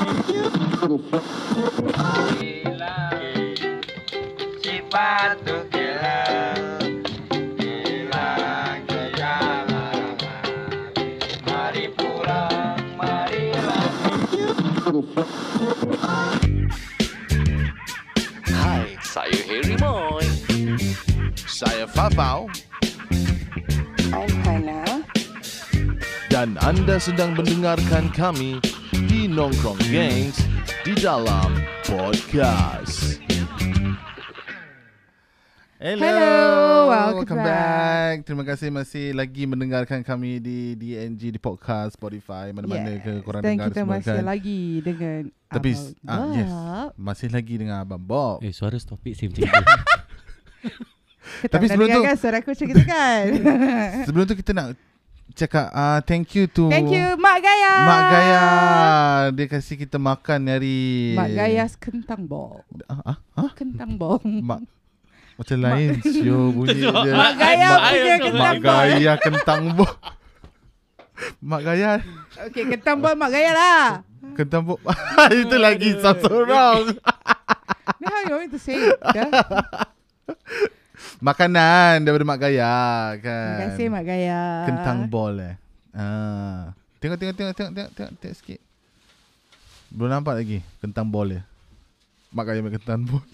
Hai, saya Harry Moy. Saya Fafau I'm Hana. dan anda sedang mendengarkan kami Nongkrong Gangs di dalam podcast. Hello, Hello, welcome back. Terima kasih masih lagi mendengarkan kami di DNG di podcast Spotify mana-mana ke korang Dan dengar kita semua masih kan. lagi dengan Tapi Abang ah, yes, masih lagi dengan Abang Bob. Eh suara topik same macam Kita Tapi sebelum tu- kan suara aku macam gitu kan Sebelum tu kita nak cakap uh, thank you to Thank you Mak Gaya Mak Gaya. Dia kasih kita makan hari Mak Gaya kentang bol Ah, ah, ah? Kentang bol Mak macam lain sio bunyi dia. Mak Gaya Mak- punya Mak kentang Mak Gaya kentang bo. Mak Gaya Okay kentang bol Mak Gaya lah kentang bo. Itu lagi something wrong. Ni how you want to say it dah? Makanan daripada Mak Gaya kan. Terima kasih Mak Gaya Kentang bol eh. Ah. Tengok tengok tengok tengok tengok tengok, tengok sikit. Belum nampak lagi kentang bol dia. Mak Gaya makan kentang bol.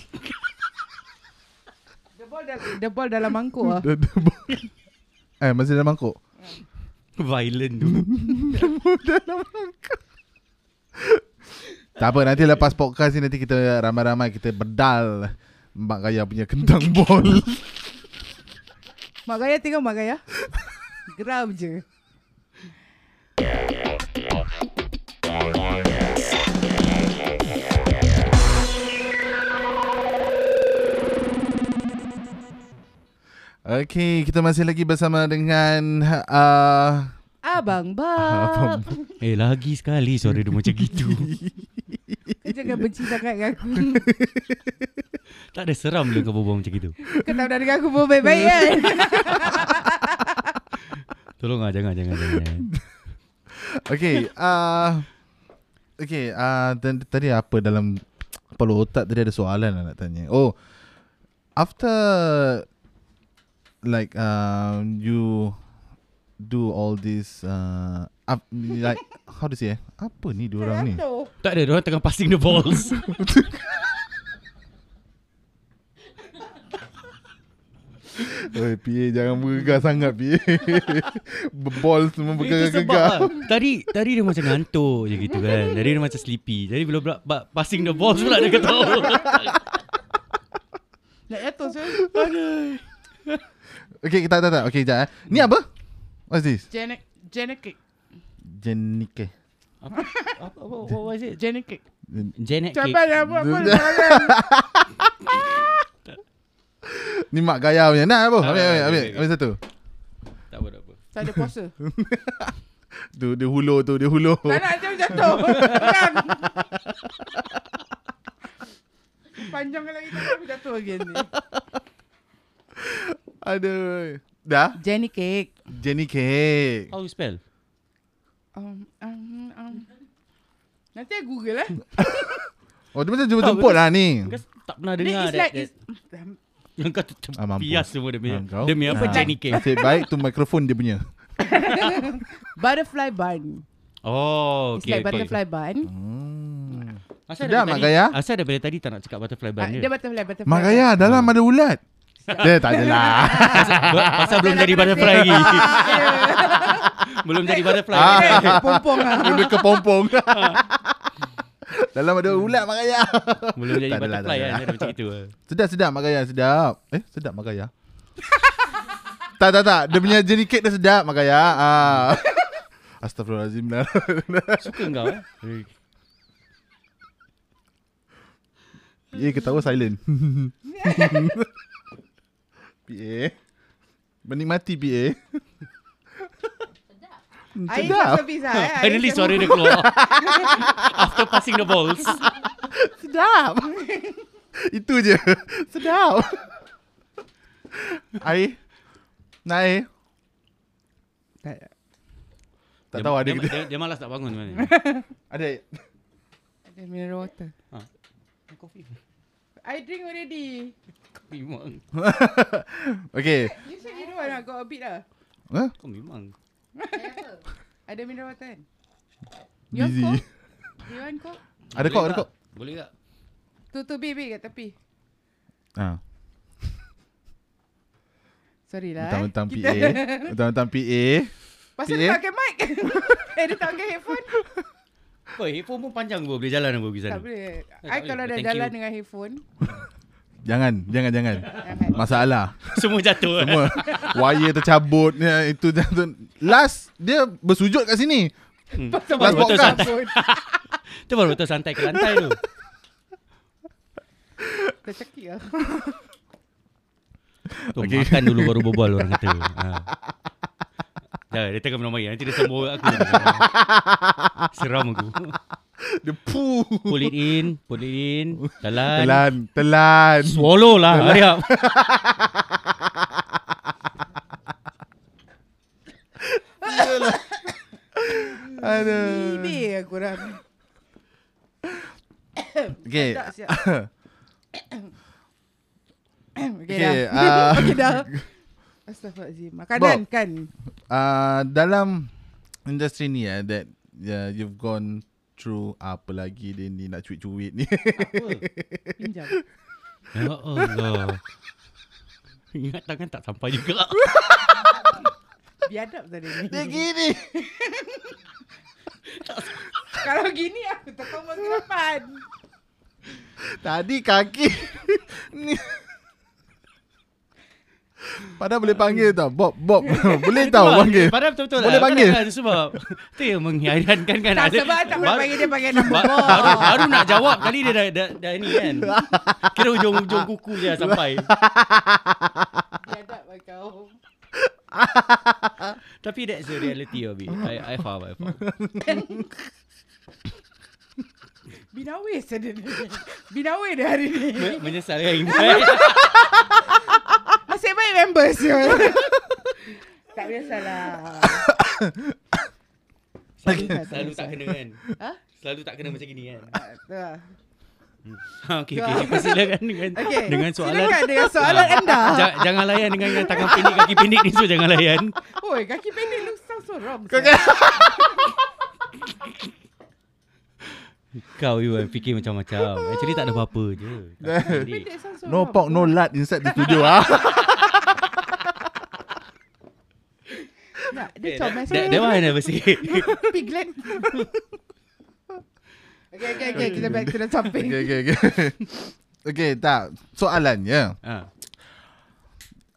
The ball, dah, the ball dalam mangkuk lah Dia- dia bol. Eh masih dalam mangkuk. Violent tu Tak apa nanti lepas podcast ni nanti kita ramai-ramai kita bedal Mak Gaya punya kentang bol. Mak Gaya tengok Mak Gaya. Geram je. Okey, kita masih lagi bersama dengan uh, Abang Abang Bob Eh lagi sekali suara dia macam gitu Kau jangan benci sangat dengan aku. Tak ada seram dia kau berbual macam gitu. Kau tak pernah dengar aku berbual baik-baik kan? Tolong lah jangan jangan jangan. Okey, uh, okey, uh, dan tadi apa dalam kepala otak tadi ada soalan lah nak tanya. Oh, after like uh, you do all this uh, up, like how to say eh? Apa ni dua orang ni? Tak ada orang tengah passing the balls Oi, PA jangan bergegar sangat PA. Ball semua bergegar-gegar. lah. Tadi Tadi dia macam ngantuk je gitu kan Tadi dia macam sleepy Jadi bila pula ba- passing the balls pula dia ketawa Nak jatuh so Okay, kita tak tak. Okay, sekejap eh. Ni apa? What's this? Cake Jenike. Apa Apa What was it Janet cake Janet cake Cepat dah buat apa. Ni mak gaya punya. Nak apa? Ambil, ambil, ambil. Ambil satu. Tak apa tak apa Tak ada puasa Tu, dia hulur tu, dia hulur. Tak nak jauh jatuh Jangan Panjangkan lagi tak aku jatuh again ni Aduh. Dah? Jenny cake Jenny cake. How you spell um, um, um. Nanti I google eh Oh, dia macam jemput-jemput lah ni. Kau tak pernah dengar that, like that, Yang kau tu Ah, pias semua dia punya Ah, kau? Demi apa Ah. Jenny cake Nasib baik tu mikrofon dia punya. Butterfly bun Oh It's okay, like butterfly bun Hmm. Asal Sedap, daripada Mak tadi, Gaya? Asal daripada tadi tak nak cakap butterfly bun Ah, dia Dia butterfly butterfly Mak Gaya, dalam ada ulat. Dia tak adalah. Pasal- Pasal belum jadi butterfly lagi Belum jadi butterfly Ah. Pompong lah Dia kepompong. dalam ada ulat Mak Gaya. Belum jadi adalah, butterfly kan adalah. Dia ada macam itu Sedap, sedap Mak Gaya, sedap. Eh, sedap Mak Gaya. tak, tak, tak. Dia punya Jenny cake dia sedap Mak Gaya. Ah. Astagfirullahalazim lah. Suka kau eh PA ketawa silent. PA. Menikmati PA. Air Sedap. masuk pizza eh Air Finally suara dia keluar After passing the balls Sedap. Itu je. Sedap. Air. Nak air? Tak. Tak dia, tahu ada dia, kita. dia, dia malas tak bangun mana Ada air. Then mineral water. Coffee. I drink already. Kau memang. Okay. You said you don't want, I got a bit lah. Huh? Kau memang. Ada mineral water kan? You want Busy. coke? You want coke? Ada kok, ada kok. Boleh tak? Tu tu baby kat tepi. Ha. Sorry lah. Mentang-mentang eh. PA. Mentang-mentang PA. Pasal PA? dia tak pakai mic. eh dia tak pakai headphone. Kau headphone pun panjang pun boleh jalan apa pergi sana. Tak boleh. tak I kalau dah jalan you. dengan headphone. Jangan, jangan, jangan. Masalah. Semua jatuh. Semua wire tercabut ya, itu jatuh. Last dia bersujud kat sini. Hmm. Baru podcast. bangun. Tu baru betul santai ke lantai tu. Tercekik lah. Tu Okay. makan dulu baru berbual orang kata. Ha. Jangan, dia tengah minum air. Nanti dia sambung aku. Seram aku. Dia puh. Pull it in, pull it in. Telan. Telan, telan. Swallow lah. Hurry up. Aduh. Ini aku dah. Okay. Okay, Okay, dah. ah. okay dah. Astaghfirullahaladzim. Makanan kan? Uh, dalam industri ni eh, that yeah, you've gone through apa lagi dia ni nak cuit-cuit ni. Pinjam. Ya Allah. Ingat tangan tak sampai juga. Biadab tadi ni. dia gini. Kalau gini aku tekong ke depan. Tadi kaki ni. Padahal boleh panggil tau Bob Bob Boleh tau panggil Padahal betul-betul Boleh lah. Panggil. kan Sebab Tu yang menghairankan kan Tak ada- sebab tak boleh baru- panggil dia panggil nama Ba- Bob. baru, baru nak jawab kali dia dah, dah, dah ni kan Kira ujung-ujung kuku dah sampai Biadab lah kau. Tapi that's the reality of it I, I faham I faham Binawis ada ni. Binawis dia hari ni. Men- Menyesal kan Iman Nasib baik members je. tak biasalah. Selalu, selalu tak kena kan Ha? Selalu tak kena macam gini kan ha, Okay okay Persilakan dengan Okay. Dengan soalan Silakan dengan soalan anda. Ja- Jangan layan dengan yang tangan pendek Kaki pendek ni So jangan layan Oi, kaki pendek lu sound so wrong. Kau Iwan fikir macam-macam Actually tak ada apa-apa je so No pork no lard inside the studio ah. Dia Eh, comel that, that, that one I never say Piglet. okay, okay, okay. Kita back to the topic. Okay okay okay. okay tak soalannya ha.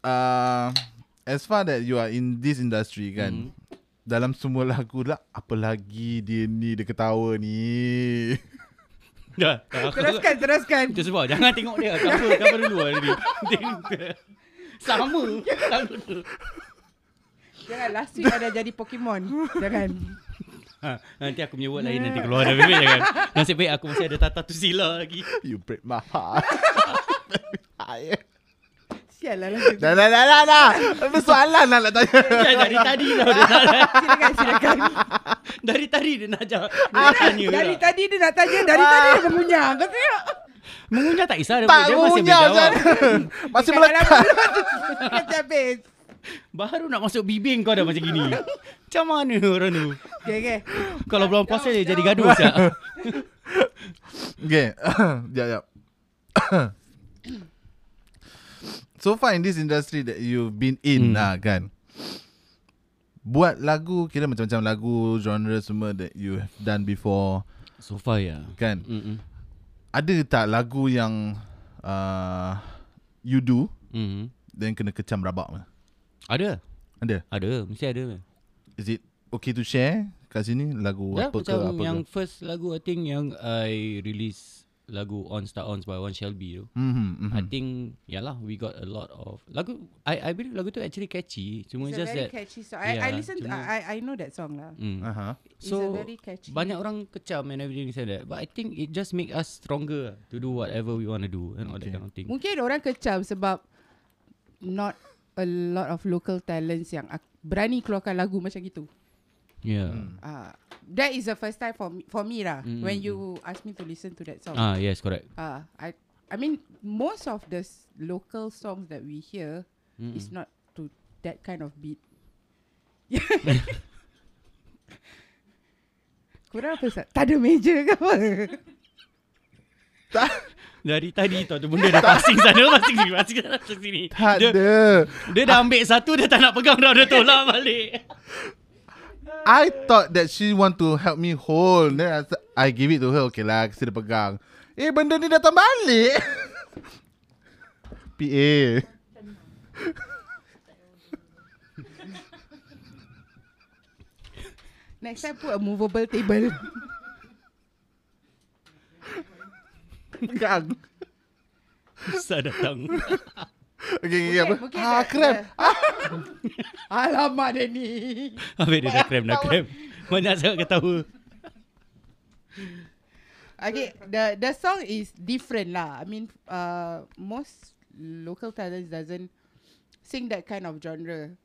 uh, as far that you are in this industry kan Hmm. dalam semua lagu lah apa lagi dia ni dia ketawa ni Dah tak, aku- Teruskan, teruskan. Itu sebab Jangan tengok dia Cover cover dulu lah tadi. Sama Sama tu Jangan last week ada jadi Pokemon. Jangan. ha, Nanti aku punya word lain Nanti keluar dah Bebek jangan Nasib baik aku masih ada Tata tu sila lagi you break my heart Sial lah lagu. dah dah dah dah dah soalan lah nak tanya Ya, dari tadi dah dia nak, Silakan, silakan. Dari tadi dia nak jawab Dia nak tanya Dari dah. tadi dia nak tanya, dari tadi dia mengunyah. Kau tengok. Mengunyah tak kisah Dia, tak dia masih masih melekat mulut, Macam habis. Baru nak masuk bibing kau dah macam gini Macam mana orang tu Okay, okay. Kalau belum puasa dia jadi gaduh siap okay jap jap so far in this industry that you've been in Hmm. lah kan buat lagu kira macam-macam lagu genre semua that you have done before So far ya kan Mm-mm. ada tak lagu yang uh, you do Mm-mm. then kena kecam rabak Ada ada Ada Mesti ada is it okay to share kat sini lagu Ya, apa ke apa yang ke first lagu I think yang I release lagu On Star Ons by One Shelby tu. mm-hmm, I think yalah we got a lot of lagu I I believe lagu tu actually catchy. Cuma It's a just very that catchy song. I, I Yeah, listen to, cuma- I, I know that song lah. mm. uh-huh. It's a So very catchy. banyak orang kecam and everything like that. But I think it just make us stronger to do whatever we want to do and all that Okay. kind of thing. Mungkin orang kecam sebab not a lot of local talents yang berani keluarkan lagu macam gitu. Yeah. Hmm. Ah, that is the first time for me, for me lah. Mm, When you ask me to listen to that song. Ah, yes, correct. Uh, I I mean most of the s- local songs that we hear Mm-mm. is not to that kind of beat. Korang apa Sat? Tak ada meja ke apa? Dari tadi tau tu benda dah passing sana, passing sini, passing sana, passing sini. Tak dia, ada. dia dah ambil satu, dia tak nak pegang dah, dia tolak balik. I thought that she want to help me hold. Then I, I give it to her. Okay lah, kasi dia pegang. Eh, benda ni datang balik. PA. Next time put a movable table. Pegang. Susah datang. Okay, okay, apa? mungkin Ah, krem. dah- Alamak dia ni. Habis dia dah krem, dah krem. Banyak sangat ketawa. Okay, the the song is different lah. I mean, uh, most local talents doesn't sing that kind of genre.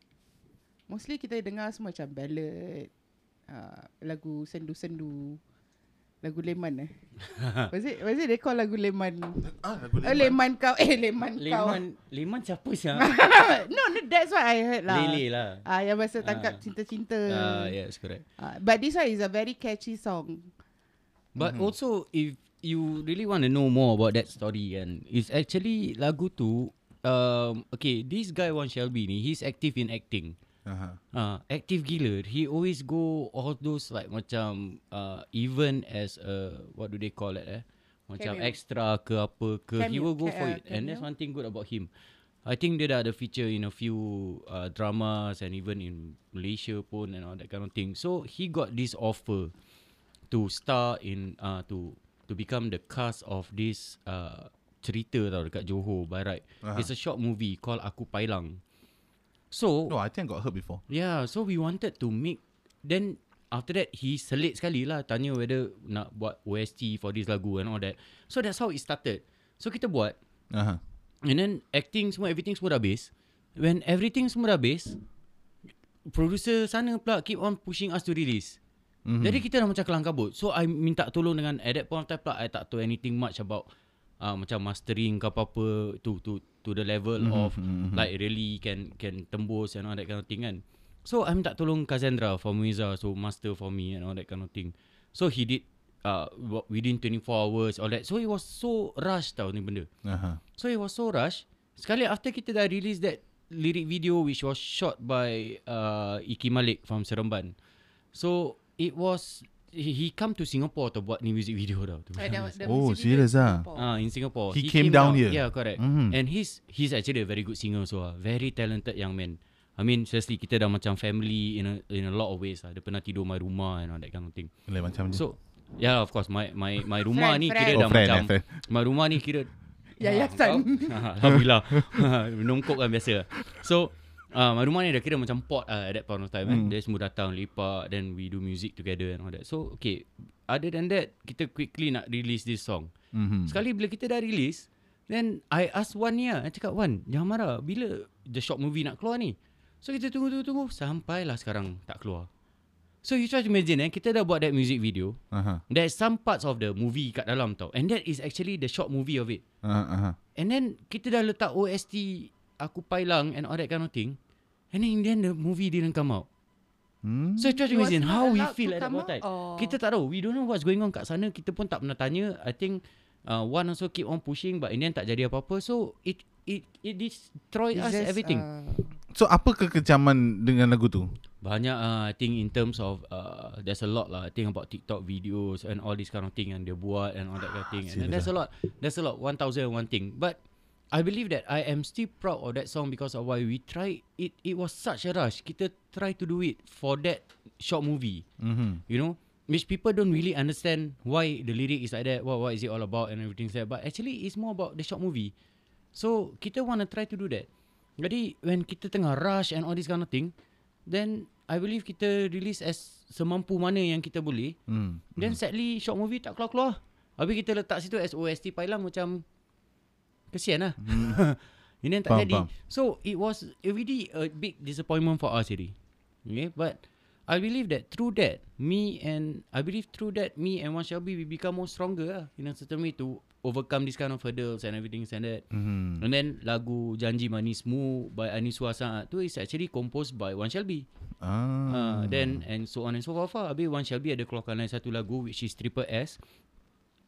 Mostly kita dengar semua macam ballad, uh, lagu sendu-sendu, lagu leman eh. was it was it they call lagu leman? Ah, lagu Oh, leman kau eh leman, kau. Leman, Leman siapa siapa? no, no, that's what I heard lah. Lele lah. Ah, yang masa Ah. tangkap cinta-cinta. Ah, yes, correct. Ah, but this one is a very catchy song. But mm-hmm. also if you really want to know more about that story kan, it's actually lagu tu um okay, this guy Wan Shelby ni, he's active in acting. Aha. Uh, active gila. He always go all those like macam uh, even as a what do they call it eh? Macam Cameo. extra ke apa ke he Cameo, will go ca- for uh, it. And that's cameo. one thing good about him. I think dia dah ada feature in a few uh, dramas and even in Malaysia pun and all that kind of thing. So he got this offer to star in uh, to to become the cast of this uh, cerita tau dekat Johor Barat. Aha. It's a short movie called Aku Pailang. So No, I think I got heard before. Yeah, so we wanted to make then after that he selit sekali lah tanya whether nak buat OST for this lagu and all that. So that's how it started. So kita buat Aha. and then acting semua everything semua dah habis. When everything semua dah habis, producer sana pula keep on pushing us to release. Mhm. Mm-hmm. Jadi kita dah macam kelang kabut. So I minta tolong dengan at that point of time pula I tak tahu anything much about uh, macam mastering ke apa-apa to to to the level Mhm, mm-hmm, of mhm. like really can can tembus and all that kind of thing kan. So I minta tolong Cassandra for Muiza so master for me and all that kind of thing. So he did uh, within 24 hours all that. So it was so rush tau ni benda. Aha. So it was so rush. Sekali after kita dah release that lyric video which was shot by uh, Iki Malik from Seremban. So it was he, he come to Singapore to buat ni music video tau. To be Uh, the- honest. the Oh, serious ah? Ah, in Singapore. He came down here? Yeah, correct. Mhm. And he's he's actually a very good singer so ah. Very talented young man. I mean, seriously, kita dah macam family in a in a lot of ways lah. Dia pernah tidur my rumah and all that kind of thing. Lain macam ni. So, yeah, of course, my my my rumah Friend, ni friend. kira Oh, dah friend, macam eh, friend. my rumah ni kira Yayasan. Ah, Alhamdulillah Menongkok kan biasa So uh, My rumah ni dah kira macam pot uh, At that point of time kan Hmm. Dia semua datang Lipat Then we do music together And all that So okay Other than that Kita quickly nak release this song Mhm. Sekali bila kita dah release Then I ask Wan ni lah I cakap Wan Jangan marah Bila the short movie nak keluar ni So kita tunggu-tunggu Sampailah sekarang Tak keluar So you try to imagine eh Kita dah buat that music video Aha. There's some parts of the movie kat dalam tau And that is actually the short movie of it Aha. Aha. And then kita dah letak OST Aku Pailang and all that kind of thing. And then in the end the movie didn't come out. Hmm. So try to imagine how we feel at that point time. or- Kita tak tahu. We don't know what's going on kat sana. Kita pun tak pernah tanya. I think uh, one also keep on pushing but in the end tak jadi apa-apa. So it it it destroyed It's us just, everything. uh, So apa kekejaman dengan lagu tu? Banyak uh, I think in terms of uh, there's a lot lah. I think about TikTok videos and all this kind of thing yang dia buat and all that kind of thing. And Serious there's ah? a lot. There's a lot. One thousand and one thing. But I believe that I am still proud of that song because of why we try it. It was such a rush. Kita try to do it for that short movie. Mhm. You know, which people don't really understand why the lyric is like that. What what is it all about and everything like that. But actually, it's more about the short movie. So kita wanna try to do that. Jadi when kita tengah rush and all this kind of thing, then I believe kita release as semampu mana yang kita boleh. Hmm. Then sadly short movie tak keluar-keluar. Habis kita letak situ as OST Pailang macam kesian lah. Ini tak Faham, jadi. faham. So it was already a big disappointment for us already. Okay, but I believe that through that, me and I believe through that, me and Wan Shelby we become more stronger lah, in a certain way to overcome this kind of hurdles and everything and that. Mhm. And then lagu Janji Manismu by Aniswa Saat tu is actually composed by Wan Shelby. Ah. Uh, then and so on and so forth. lah. Habis Wan Shelby ada keluarkan lain satu lagu which is Triple S.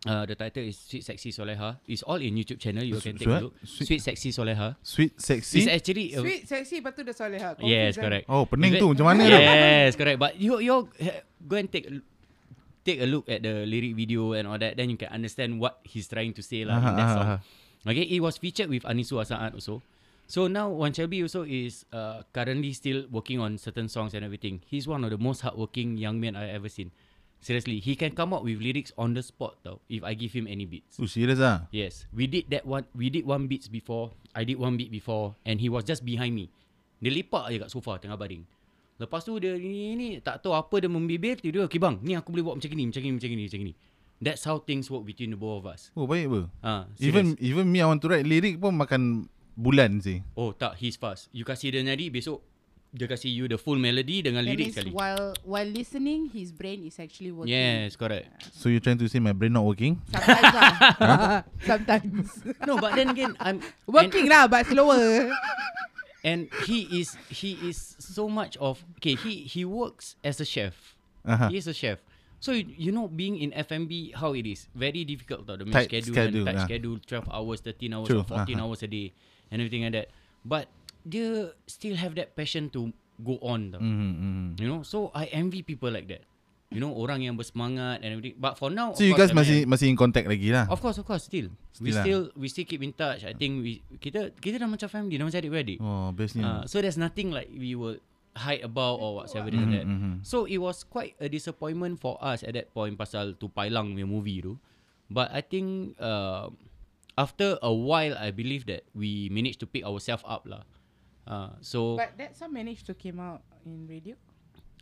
Uh, the title is Sweet Sexy Soleha. It's all in YouTube channel. You can take a look. Sweet- Sweet, Sexy Soleha. Sweet sexy. It's actually a, Sweet, sexy, lepas tu dah soleha. Yes, Confused, correct. Oh, pening tu macam mana tu? Yes, correct. But you you go and take a- take a look at the lyric video and all that. Then you can understand what he's trying to say lah Aha, in that aha, song. aha. Okay, it was featured with Anisu Asaat also. So now Wan Shelby also is uh, currently still working on certain songs and everything. He's one of the most hardworking young men I ever seen. Seriously, he can come up with lyrics on the spot tau. If I give him any beats. Oh, serious ah? Yes, we did that one. We did one beats before. I did one beat before, and he was just behind me. Dia lepak je kat sofa tengah baring. Lepas tu dia ni ni tak tahu apa dia membibir dia okay bang ni aku boleh buat macam ni macam ni macam ni macam ni. That's how things work between the both of us. Oh, baik apa? Even serious. even me I want to write lyric pun makan bulan sih. oh tak he's fast. You kasih dia nadi besok dia kasih you the full melody dengan That lirik sekali. while while listening, his brain is actually working. Yes, correct. So you trying to say my brain not working? Sometimes lah. Sometimes. No, but then again I'm Working lah, but slower. and, he is he is so much of okay, he he works as a chef. Aha. He is a chef. So you, you know being in FMB how it is very difficult tau the Tight schedule, schedule, and tight ah. schedule 12 hours 13 hours True, or 14 ah, ah. hours a day and everything like that but dia still have that passion to go on tau Mhm, mhm. you know so I envy people like that you know orang yang bersemangat and everything but for now So you course, guys I masih mean, masih in contact lagi lah. of course of course still, we Still lah. still we still keep in touch I think we kita kita dah macam family dah macam adik-beradik Oh, bestnya. uh, so there's nothing like we will hide about or whatsoever mm Mhm, that. mhm. So it was quite a disappointment for us at that point pasal tu Pailang punya movie tu. But I think uh, after a while I believe that we managed to pick ourselves up lah. Uh, so But that song managed to came out in radio.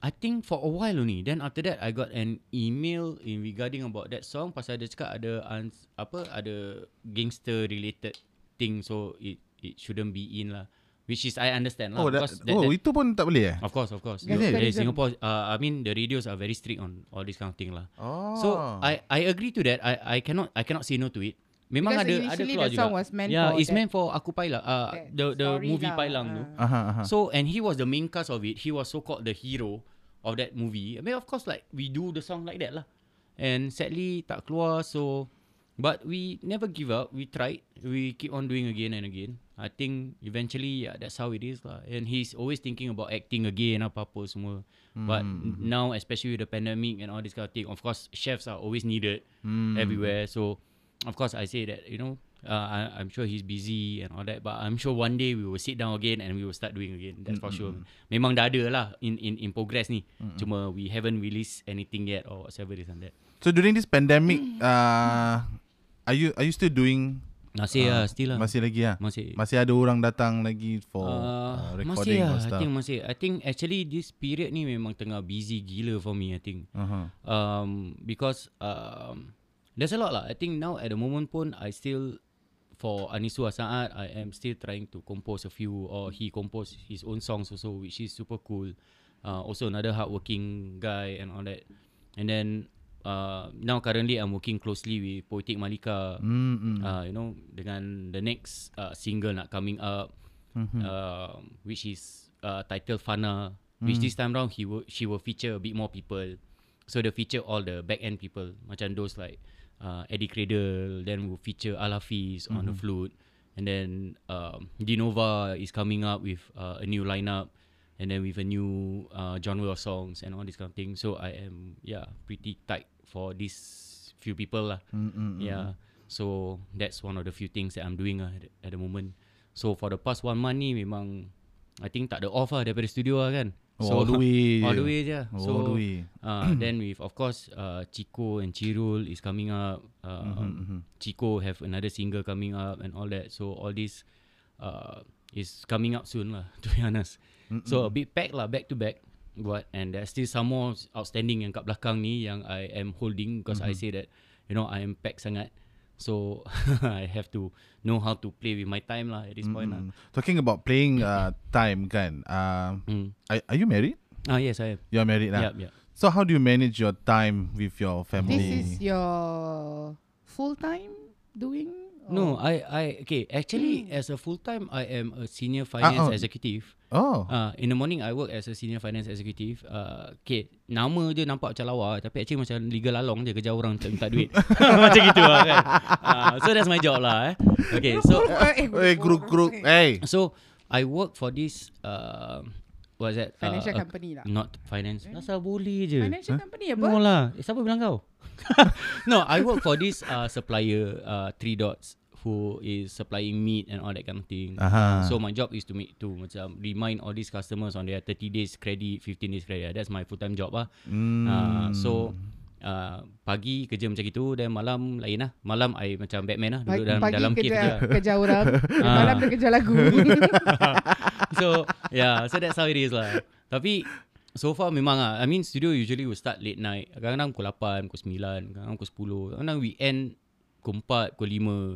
I think for a while only. Then after that I got an email in regarding about that song pasal dia cakap ada ans- apa ada gangster related thing so it it shouldn't be in lah. Which is I understand lah. Oh, that, because that, oh that, itu pun tak boleh eh? Of course, of course. Yeah, yes. Singapore, uh, I mean the radios are very strict on all this kind of thing lah. Oh. So I I agree to that. I I cannot I cannot say no to it. Memang Because ada ada initially keluar the song juga. was meant yeah, for it's that- meant for aku Pailang. Uh, the the story movie lah, Pailang tu. ah. Aha, aha. So and he was the main cast of it. He was so called the hero of that movie. I mean of course like we do the song like that lah. And sadly tak keluar so but we never give up. We tried. We keep on doing again and again. I think eventually yeah, that's how it is lah. And he's always thinking about acting again apa-apa semua. But n- now especially with the pandemic and all this kind of thing, of course chefs are always needed Hmm. everywhere. So of course I say that you know uh, I, I'm sure he's busy and all that, but I'm sure one day we will sit down again and we will start doing again. That's for sure. Memang dah ada lah in in in progress ni. Cuma we haven't released anything yet or whatever this and that. So during this pandemic, uh, are you are you still doing? Masih uh, lah, still lah. Masih lagi lah. Masih. Masih ada orang datang lagi for uh, Uh, masih recording lah, or I think masih. I think actually this period ni memang tengah busy gila for me. I think. Uh-huh. um, because um, there's a lot lah. I think now at the moment pun I still for Anisu Asaat I am still trying to compose a few or he compose his own songs also which is super cool. Uh, also another hardworking guy and all that. And then uh, now currently I'm working closely with Poetic Malika. Mm, mm. Uh, you know dengan the next uh, single nak coming up Mhm. uh, which is uh, titled Fana which this time round he will she will feature a bit more people so they feature all the back end people macam those like uh, Eddie Cradle then will feature Alafiz on the flute and then um, Dinova is coming up with uh, a new lineup and then with a new uh, genre of songs and all this kind of thing so I am yeah pretty tight for these few people lah Mm, mm, mm. Yeah. So that's one of the few things that I'm doing uh, at, the- at the moment. So for the past one month ni memang I think tak ada off lah daripada studio lah kan. Oh, so all the way All the way je. Oh, so all the way. Uh, then with of course uh, Chico and Chirul is coming up. Uh, Mhm, mhm. Chico have another single coming up and all that. So all this uh, is coming up soon lah to be honest. So a bit pack lah back to back. But and there's still some more outstanding yang kat belakang ni yang I am holding because I say that you know I am packed sangat. So I have to know how to play with my time lah at this point lah. Mm. Talking about playing uh, time kan. Uh, Mm. are, are you married? Ah yes, I am. You're married lah. Yep, yep. So how do you manage your time with your family? This is your full time doing? No, or- I I okay. Actually, as a full time, I am a senior finance oh. executive. Oh. Uh, in the morning, I work as a senior finance executive. Uh, okay, nama je nampak macam lawa, tapi actually macam legal lalong je kerja orang tak minta duit. macam gitu lah kan. Uh, so that's my job lah. Eh. Okay, so Eh, Hey, guru guru. Hey. so I work for this. Uh, what's that? Financial uh, company lah. Not finance. Asal boleh je. Financial company apa? No lah. Eh, siapa bilang kau? no, I work for this uh, supplier, uh, Three Dots, who is supplying meat and all that kind of thing. Aha. So my job is to make to macam remind all these customers on their 30 days credit, 15 days credit. That's my full time job lah. Mm. Uh, so uh, pagi kerja macam gitu, then malam lain lah. Malam I macam Batman lah, duduk Pagi, dalam pagi dalam cave kerja, lah. kerja orang, Ah. malam dia kerja lagu. so yeah, so that's how it is lah. Tapi so far memang ah, I mean studio usually will start late night. Kadang-kadang pukul 8, pukul 9, kadang-kadang pukul 10. Kadang-kadang weekend pukul 4, pukul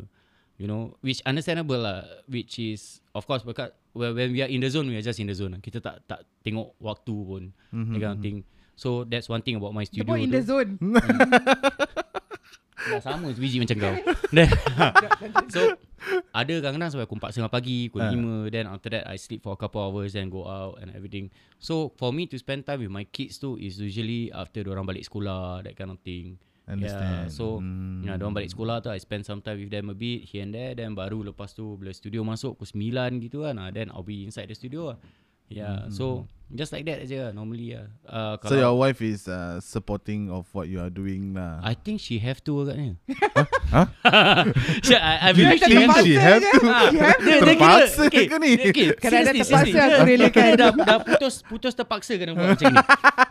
5. You know, which understandable lah. Which is of course because when, when we are in the zone, we are just in the zone. Kita tak tak tengok waktu pun. Mm-hmm. That kind of thing. So that's one thing about my studio. Sebab in the zone. Dah sama sebiji macam kau. Then, so ada kadang-kadang sampai pukul 4 setengah pagi, pukul Ah. 5 then after that I sleep for a couple hours then go out and everything. So for me to spend time with my kids tu is usually after orang balik sekolah that kind of thing. Understand. Yeah, so Hmm. yeah, orang balik sekolah tu I spend some time with them a bit here and there then baru lepas tu bila studio masuk pukul 9 gitu kan ah, then I'll be inside the studio lah. Yeah, so just like that aja lah, normally lah. Uh. So your wife is uh, supporting of what you are doing lah. I think she have to agaknya. Huh? yeah, I, I You believe she think have to. she have to? Ah, Terpaksa ke ni? Okay, seriously, terpaksa aku relakan. dia dah, dah putus putus terpaksa kena buat macam ni.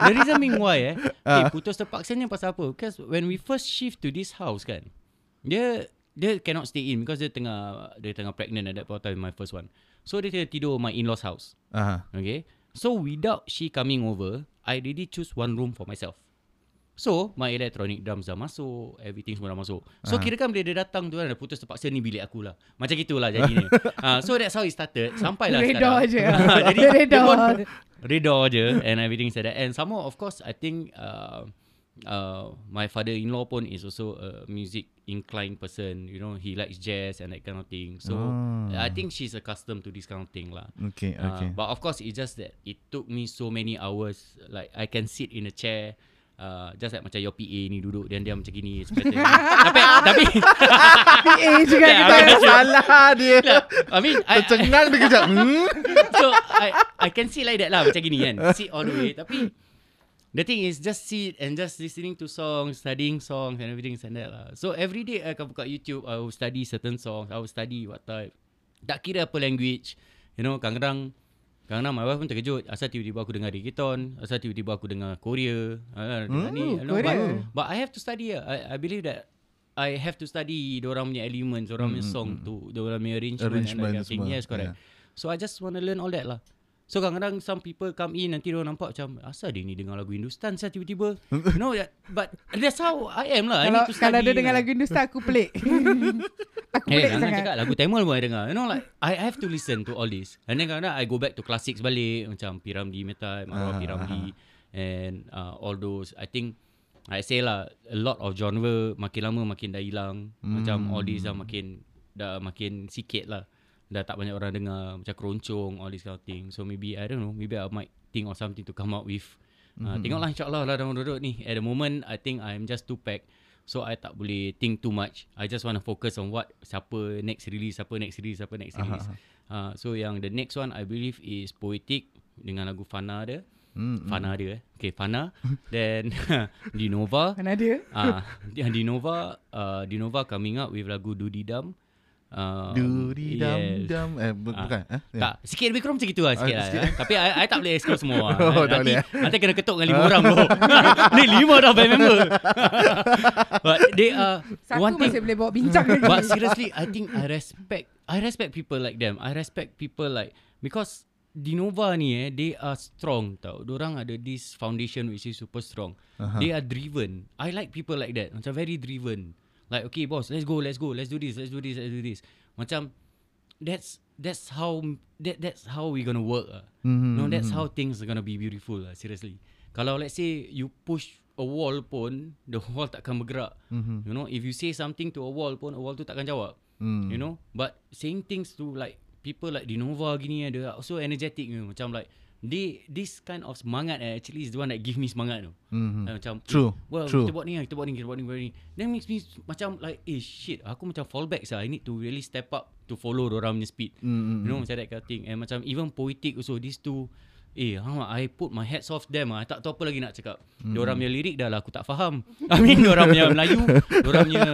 The reason being why eh. Okay, Ah. putus terpaksanya pasal apa? Because when we first shift to this house kan, dia dia cannot stay in because dia tengah dia tengah pregnant at that point of time my first one. So dia tengah tidur my in-laws house. Aha. Okay. So without she coming over, I really choose one room for myself. So my electronic drums dah masuk, everything semua dah masuk. So Ah. kira kan bila dia datang tu kan, dah putus terpaksa ni bilik aku lah. Macam gitulah jadinya. uh, so that's how it started. Sampailah Redha sekarang. je. Jadi redha je and everything said that. And some more of course I think uh, uh, my father-in-law pun is also a music inclined person. You know, he likes jazz and that kind of thing. So Ah. I think she's accustomed to this kind of thing lah. Okay, okay. Uh, but of course, it's just that it took me so many hours. Like I can sit in a chair, uh, just like macam your PA ni duduk dan dia macam gini. seperti- tapi tapi PA juga Yeah, kita. I mean, Salah dia. I mean, I, I, Tercengang dia kejap. Hmm? so I I can sit like that lah macam gini kan. Sit all the way. Tapi the thing is just sit and just listening to songs, studying songs and everything and that lah. So every day I akan buka YouTube, I will study certain songs. I will study what type. Tak kira apa language. You know, kadang-kadang kadang-kadang my wife pun terkejut asal tiba-tiba aku dengar reggaeton, asal tiba-tiba aku dengar Korea. Ni. you know, Korea. But, but I have to study lah. I, I believe that I have to study orang punya elements, orang punya song tu, orang punya arrangement, Arrangement and that kind of thing. semua, Yes, correct. yeah. So I just want to learn all that lah. So kadang-kadang some people come in nanti dia nampak macam asal dia ni dengar lagu Hindustan saya tiba-tiba. you know that but that's how I am lah. I Kalau need to study. kalau dia dengar lah. lagu Hindustan aku pelik. aku Eh, pelik jangan sangat. cakap lagu Tamil pun I dengar. You know like I have to listen to all this. And then kadang-kadang I go back to classics balik macam Piramdi Metai, Marwah Ah, Piramdi and uh, all those. I think I say lah a lot of genre makin lama makin dah hilang. Macam all these dah makin dah makin sikit lah. Dah tak banyak orang dengar macam keroncong all this kind of thing. So maybe I don't know, maybe I might think of something to come up with. Uh, tengoklah insyaAllah lah dalam duduk ni. At the moment I think I'm just too packed. So I tak boleh think too much. I just want to focus on what siapa next release, siapa next release, siapa next release. Uh, so yang the next one I believe is Poetic dengan lagu Fana dia. Hmm, Fana dia eh. Okay, Fana. Then Dinova. Mana dia? Ah, uh, Dinova, uh, Dinova coming up with lagu Dudidam. Uh, dam yes. dam. Eh, bu- Ah. bukan. Eh? Ya. Tak, sikit lebih kurang macam gitu lah sikit Ah, lah. sikit. eh. Tapi I, I tak boleh exclude semua. lah. Oh, nanti, tak boleh, eh? nanti kena ketuk dengan lima orang bro. Ni lima dah band member. But they are Satu one thing. masih boleh bawa bincang lagi. But seriously, I think I respect I respect people like them. I respect people like because Dinova ni eh, they are strong tau. Diorang ada this foundation which is super strong. Uh-huh. They are driven. I like people like that. Macam very driven. Like okay boss, let's go, let's go, let's do this, let's do this, let's do this. Macam that's that's how that that's how we gonna work. Uh. Mhm, No, that's mhm. how things are gonna be beautiful. Uh, seriously. Kalau let's say you push a wall pun, the wall takkan bergerak. Mhm. You know, if you say something to a wall pun, a wall tu takkan jawab. Mm. You know, but saying things to like people like Dinova gini, are so energetic. You know, macam like they this kind of semangat eh, actually is the one that give me semangat tu. Mhm. Uh, macam True, eh, well, true. kita buat ni kita buat ni kita buat ni, buat ni. Then makes me macam like eh shit aku macam fallback sah I need to really step up to follow orang punya speed Mm, mm, you know macam that kind of thing and macam even poetic also these two Eh, hang I put my hats off them ah. I tak tahu apa lagi nak cakap. Mm. Diorang punya lirik dah lah aku tak faham. I mean diorang punya Melayu, diorang punya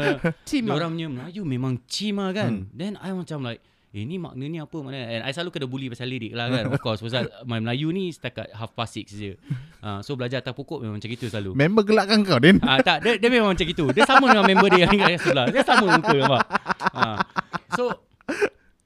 Cima. diorang punya Melayu memang cima kan. Then I macam like Eh ni makna ni apa makna And I selalu kena bully pasal lirik lah kan Of course Pasal my Melayu ni Setakat half past six je uh, So belajar atas pokok Memang macam itu selalu Member gelakkan kau Din Ah tak dia, dia memang macam gitu. Dia sama dengan member dia yang kat sebelah. Dia sama muka nampak. Ah. So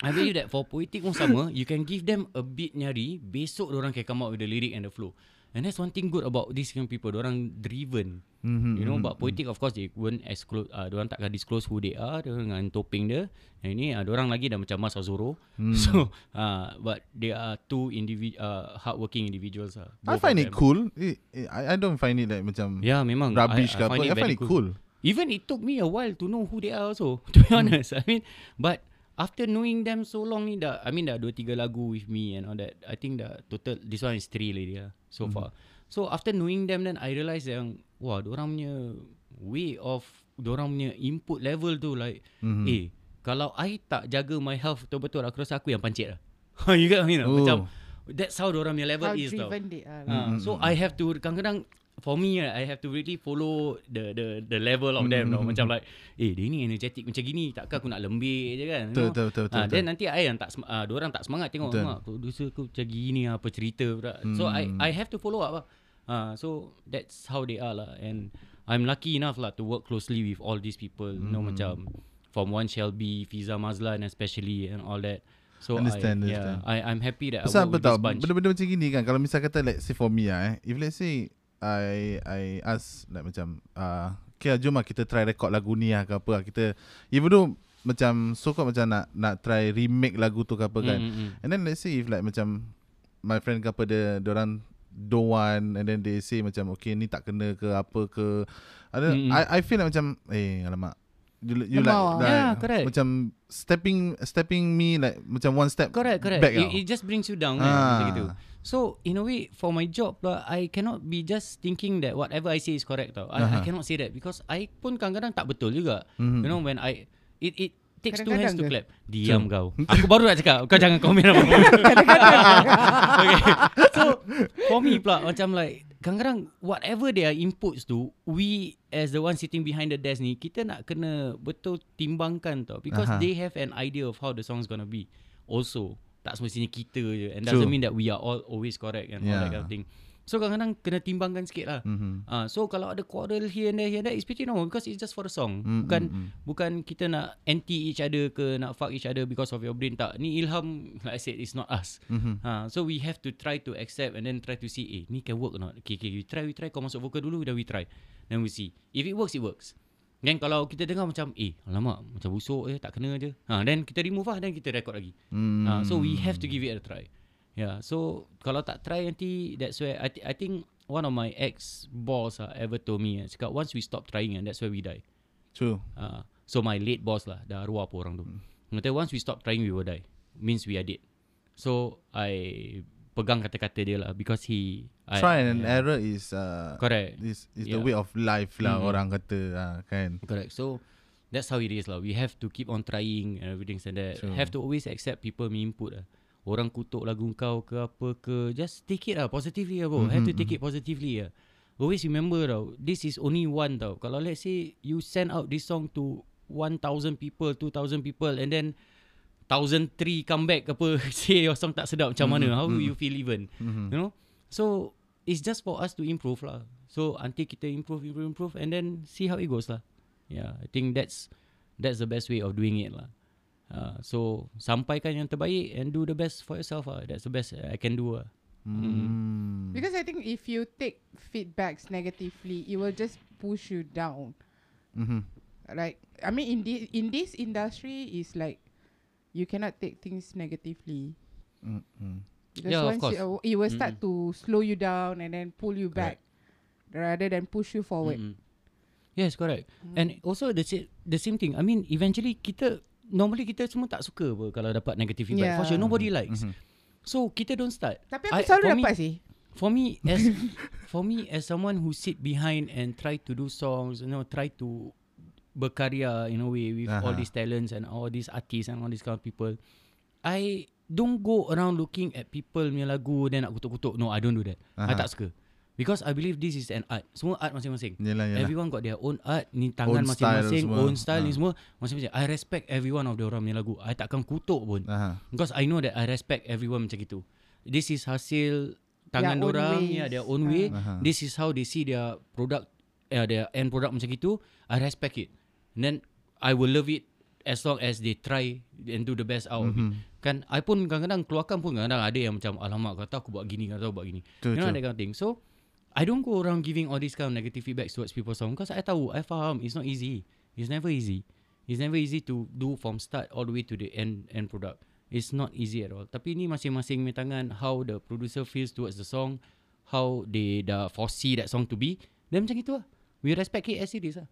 I believe that for poetic pun sama, you can give them a beat nyari, besok orang can come out with the lyric and the flow. And that's one thing good about these of people. Orang driven. Mhm, You know, mhm, but poetic of course they won't disclose, uh, orang takkan disclose who they are dengan topeng dia. And ini uh, orang lagi dah macam Mas Azoro. Hmm. So, uh, but they are two individ uh, hardworking individuals. Uh, I find it them. cool I, I I don't find it like macam Yeah, memang. Rubbish I, I find I find it cool Even it took me a while to know who they are also. To be honest, I mean, but after knowing them so long ni dah, I mean dah dua tiga lagu with me and all that. I think dah total this one is three lagi lah so far. So after knowing them then I realise yang wah, orang punya way of orang punya input level tu like, Mhm. eh kalau I tak jaga my health betul-betul aku rasa aku yang pancit lah. you get what I mean? Oh. Macam that's how orang punya level How is tau. driven they are. Uh, so I have to kadang-kadang for me right, I have to really follow the the the level of them tau. Macam like eh dia ni energetic macam gini takkan aku nak lembik je kan. Betul, betul, betul, Ah, betul. Then nanti I yang tak uh, orang tak semangat tengok mak producer aku macam gini apa cerita pula. So I Hmm. I have to follow up lah. Uh, so that's how they are lah and I'm lucky enough lah to work closely with all these people. You know Hmm. macam from one Shelby, Fiza Mazlan especially and all that. So Understand, I, understand. Yeah, I I'm happy that Pasal I apa work with tau this bunch. Benda-benda macam gini kan Kalau misal kata Let's say for me lah eh If let's say I I ask like macam uh, Okay lah jom lah kita try record lagu ni lah ke apa lah Kita Even though Macam So called macam nak Nak try remake lagu tu ke apa kan Mm, mm, mm. And then let's say if like macam My friend ke apa dia Diorang don't want And then they say macam Okay ni tak kena ke apa ke ada, Mm-mm. I, I feel like macam Eh alamak You, you like, like Yeah, correct. Macam Stepping Stepping me like Macam one step Correct, correct. Back it, tau. it just brings you down Ah. kan, macam gitu. So in a way, for my job lah, I cannot be just thinking that whatever I say is correct tau. I, I Aha. cannot say that because I pun kadang-kadang tak betul juga. Mhm. You know when I it it takes two hands to clap. Diam kau. Aku baru nak cakap. Kau jangan komen apa-apa. okay. So for me pula macam like kadang-kadang whatever their inputs tu, we as the one sitting behind the desk ni, kita nak kena betul timbangkan tau because Aha. they have an idea of how the song's gonna be. Also, tak semestinya kita je and True. doesn't mean that we are all always correct and all that Yeah. kind of thing. So kadang-kadang kena timbangkan sikit lah. Mhm. Ah, so kalau ada quarrel here and there, here and there, it's pretty normal because it's just for the song. Mm, bukan mm, bukan kita nak anti each other ke nak fuck each other because of your brain tak. Ni ilham like I said it's not us. Mhm. Ha, so we have to try to accept and then try to see eh ni can work or not. Okay, okay, we try, we try. Kau masuk vocal dulu, then we try. Then we see. If it works, it works. Then kalau kita dengar macam eh alamak macam busuk je tak kena je. Ha, then kita remove lah then kita record lagi. Mm. Uh, so we have to give it a try. Yeah. So kalau tak try nanti that's where I, th- I think one of my ex boss uh, ever told me uh, cakap once we stop trying and that's where we die. True. Uh, so my late boss lah dah arwah apa orang tu. Hmm. Kata once we stop trying we will die. Means we are dead. So I pegang kata-kata dia lah because he I, Try and yeah. error is uh, Correct. is is the Yeah. way of life lah Mhm. orang kata uh, kan. Correct. So that's how it is lah. We have to keep on trying and everything like that. True. Have to always accept people punya input lah. Orang kutuk lagu kau ke apa ke Just take it lah Positively lah bro. Mm-hmm. Have to take it positively lah. Always remember tau This is only one tau. Kalau let's say You send out this song to 1,000 people 2,000 people And then 1,003 come back apa Say your song tak sedap Macam mana? How will you feel even? Mhm. You know? So It's just for us to improve lah. So until kita improve Improve improve And then See how it goes lah. Yeah I think that's That's the best way of doing it lah uh, So Sampaikan yang terbaik And do the best for yourself lah That's the best I can do lah Mm. Because I think if you take feedbacks negatively, it will just push you down. Mhm. Like I mean, in this in this industry, is like you cannot take things negatively. Because Yeah, of once course. you, uh, it will start to slow you down and then pull you back rather than push you forward. Mm-mm. Yes, correct. And also the sa- the same thing. I mean, eventually kita normally kita semua tak suka apa kalau dapat negative feedback. For Yeah. sure, nobody likes. Mhm. So kita don't start. Tapi aku I- selalu for me- dapat sih. For me as for me as someone who sit behind and try to do songs, you know, try to berkarya in a way with all Aha. these talents and all these artists and all these kind of people. I don't go around looking at people punya lagu then nak kutuk-kutuk. No, I don't do that. I Aha. tak suka. Because I believe this is an art. Semua art masing-masing. Yelah, yelah. Everyone got their own art Ni tangan Own style masing-masing semua. Own style ni Ha. semua Masing-masing I respect every one of the orang punya lagu I takkan kutuk pun Aha. Because I know that I respect everyone macam itu This is hasil Tangan Their own orang ways. yeah, Their own Ha. way Aha. This is how they see their product uh, Their end product macam itu I respect it And then I will love it As long as they try And do the best out of Mhm. it Kan I pun kadang-kadang Keluarkan pun kadang-kadang Ada yang macam Alamak kata aku buat gini Kata aku buat gini True, You know true. that kind of thing So I don't go around giving all these kind of negative feedbacks towards people's song because I tahu, I faham it's not easy. It's never easy. It's never easy to do from start all the way to the end end product. It's not easy at all. Tapi ni masing-masing punya tangan how the producer feels towards the song, how they dah foresee that song to be. Then macam itu lah. We respect it as it is lah.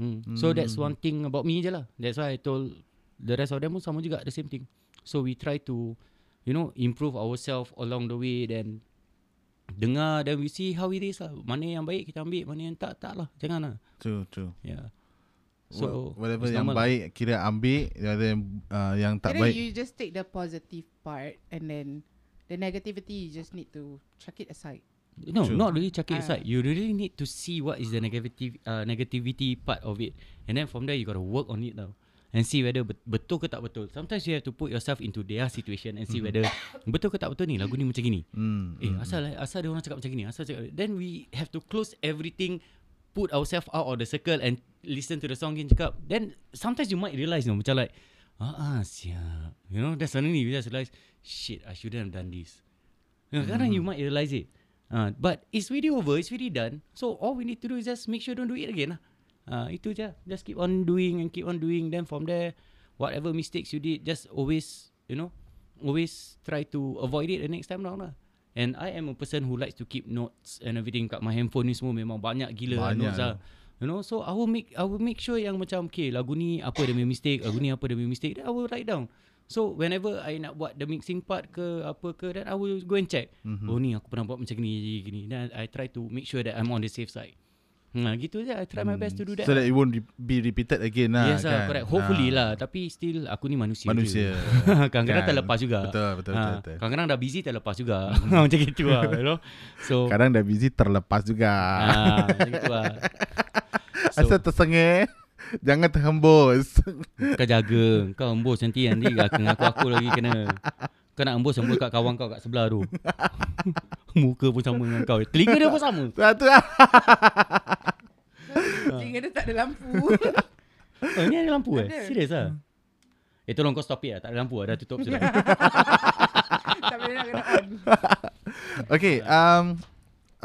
Hmm. So that's one thing about me je lah. That's why I told the rest of them pun sama juga the same thing. So we try to you know improve ourselves along the way then dengar then we see how it is lah. Mana yang baik kita ambil, mana yang tak tak lah. Jangan lah. True, true. Yeah. So whatever yang lah. baik kira ambil, yang uh, yang tak Kira baik. you just take the positive part and then the negativity you just need to chuck it aside. No, True. not really chuck it Ah. aside. You really need to see what is the negative uh, negativity part of it, and then from there you got to work on it now and see whether bet- betul ke tak betul. Sometimes you have to put yourself into their situation and see whether betul ke tak betul ni lagu ni macam gini. Hmm. Eh asal eh, asal dia orang cakap macam gini, asal cakap. Then we have to close everything, put ourselves out of the circle and listen to the song and cakap. Then sometimes you might realise, you know, macam like, ah, ah siap. You know, then suddenly you just realise, shit, I shouldn't have done this. You know, kadang you might realise it. Uh, but it's really over, it's really done. So all we need to do is just make sure don't do it again lah. Uh, itu je. Just keep on doing and keep on doing. Then from there, whatever mistakes you did, just always, you know, always try to avoid it the next time round lah. And I am a person who likes to keep notes and everything kat my handphone ni semua memang banyak gila lah Banyak notes lah. You know, so I will make I will make sure yang macam okay lagu ni apa dia punya mistake, lagu ni apa dia punya mistake, then I will write down. So whenever I nak buat the mixing part ke apa ke, then I will go and check. Mm-hmm. Oh ni aku pernah buat macam ni gini. Then I try to make sure that I'm on the safe side. Nah gitu je. I try my best to do that. So that it won't be, repeated again lah. Yes lah, kan? correct. Hopefully Ah. lah. Tapi still aku ni manusia. Manusia. Kadang-kadang Kan. terlepas juga. Betul, betul, Ah, betul, betul. Kadang-kadang dah busy terlepas juga. macam gitu lah. You know? So, Kadang dah busy terlepas juga. ah, macam gitu lah. So, Asal tersengih, jangan terhembus. kau jaga. Kau embus nanti nanti aku aku lagi kena. Kau nak embus embus kat kawan kau kat sebelah tu. Muka pun sama dengan kau. Telinga dia pun sama. Satu lah. Telinga dia tak ada lampu. Oh, ni ada lampu eh? Serius lah? Eh tolong kau stop it lah. Tak ada lampu lah. Dah tutup sudah. tak boleh nak kena on. Okay, um,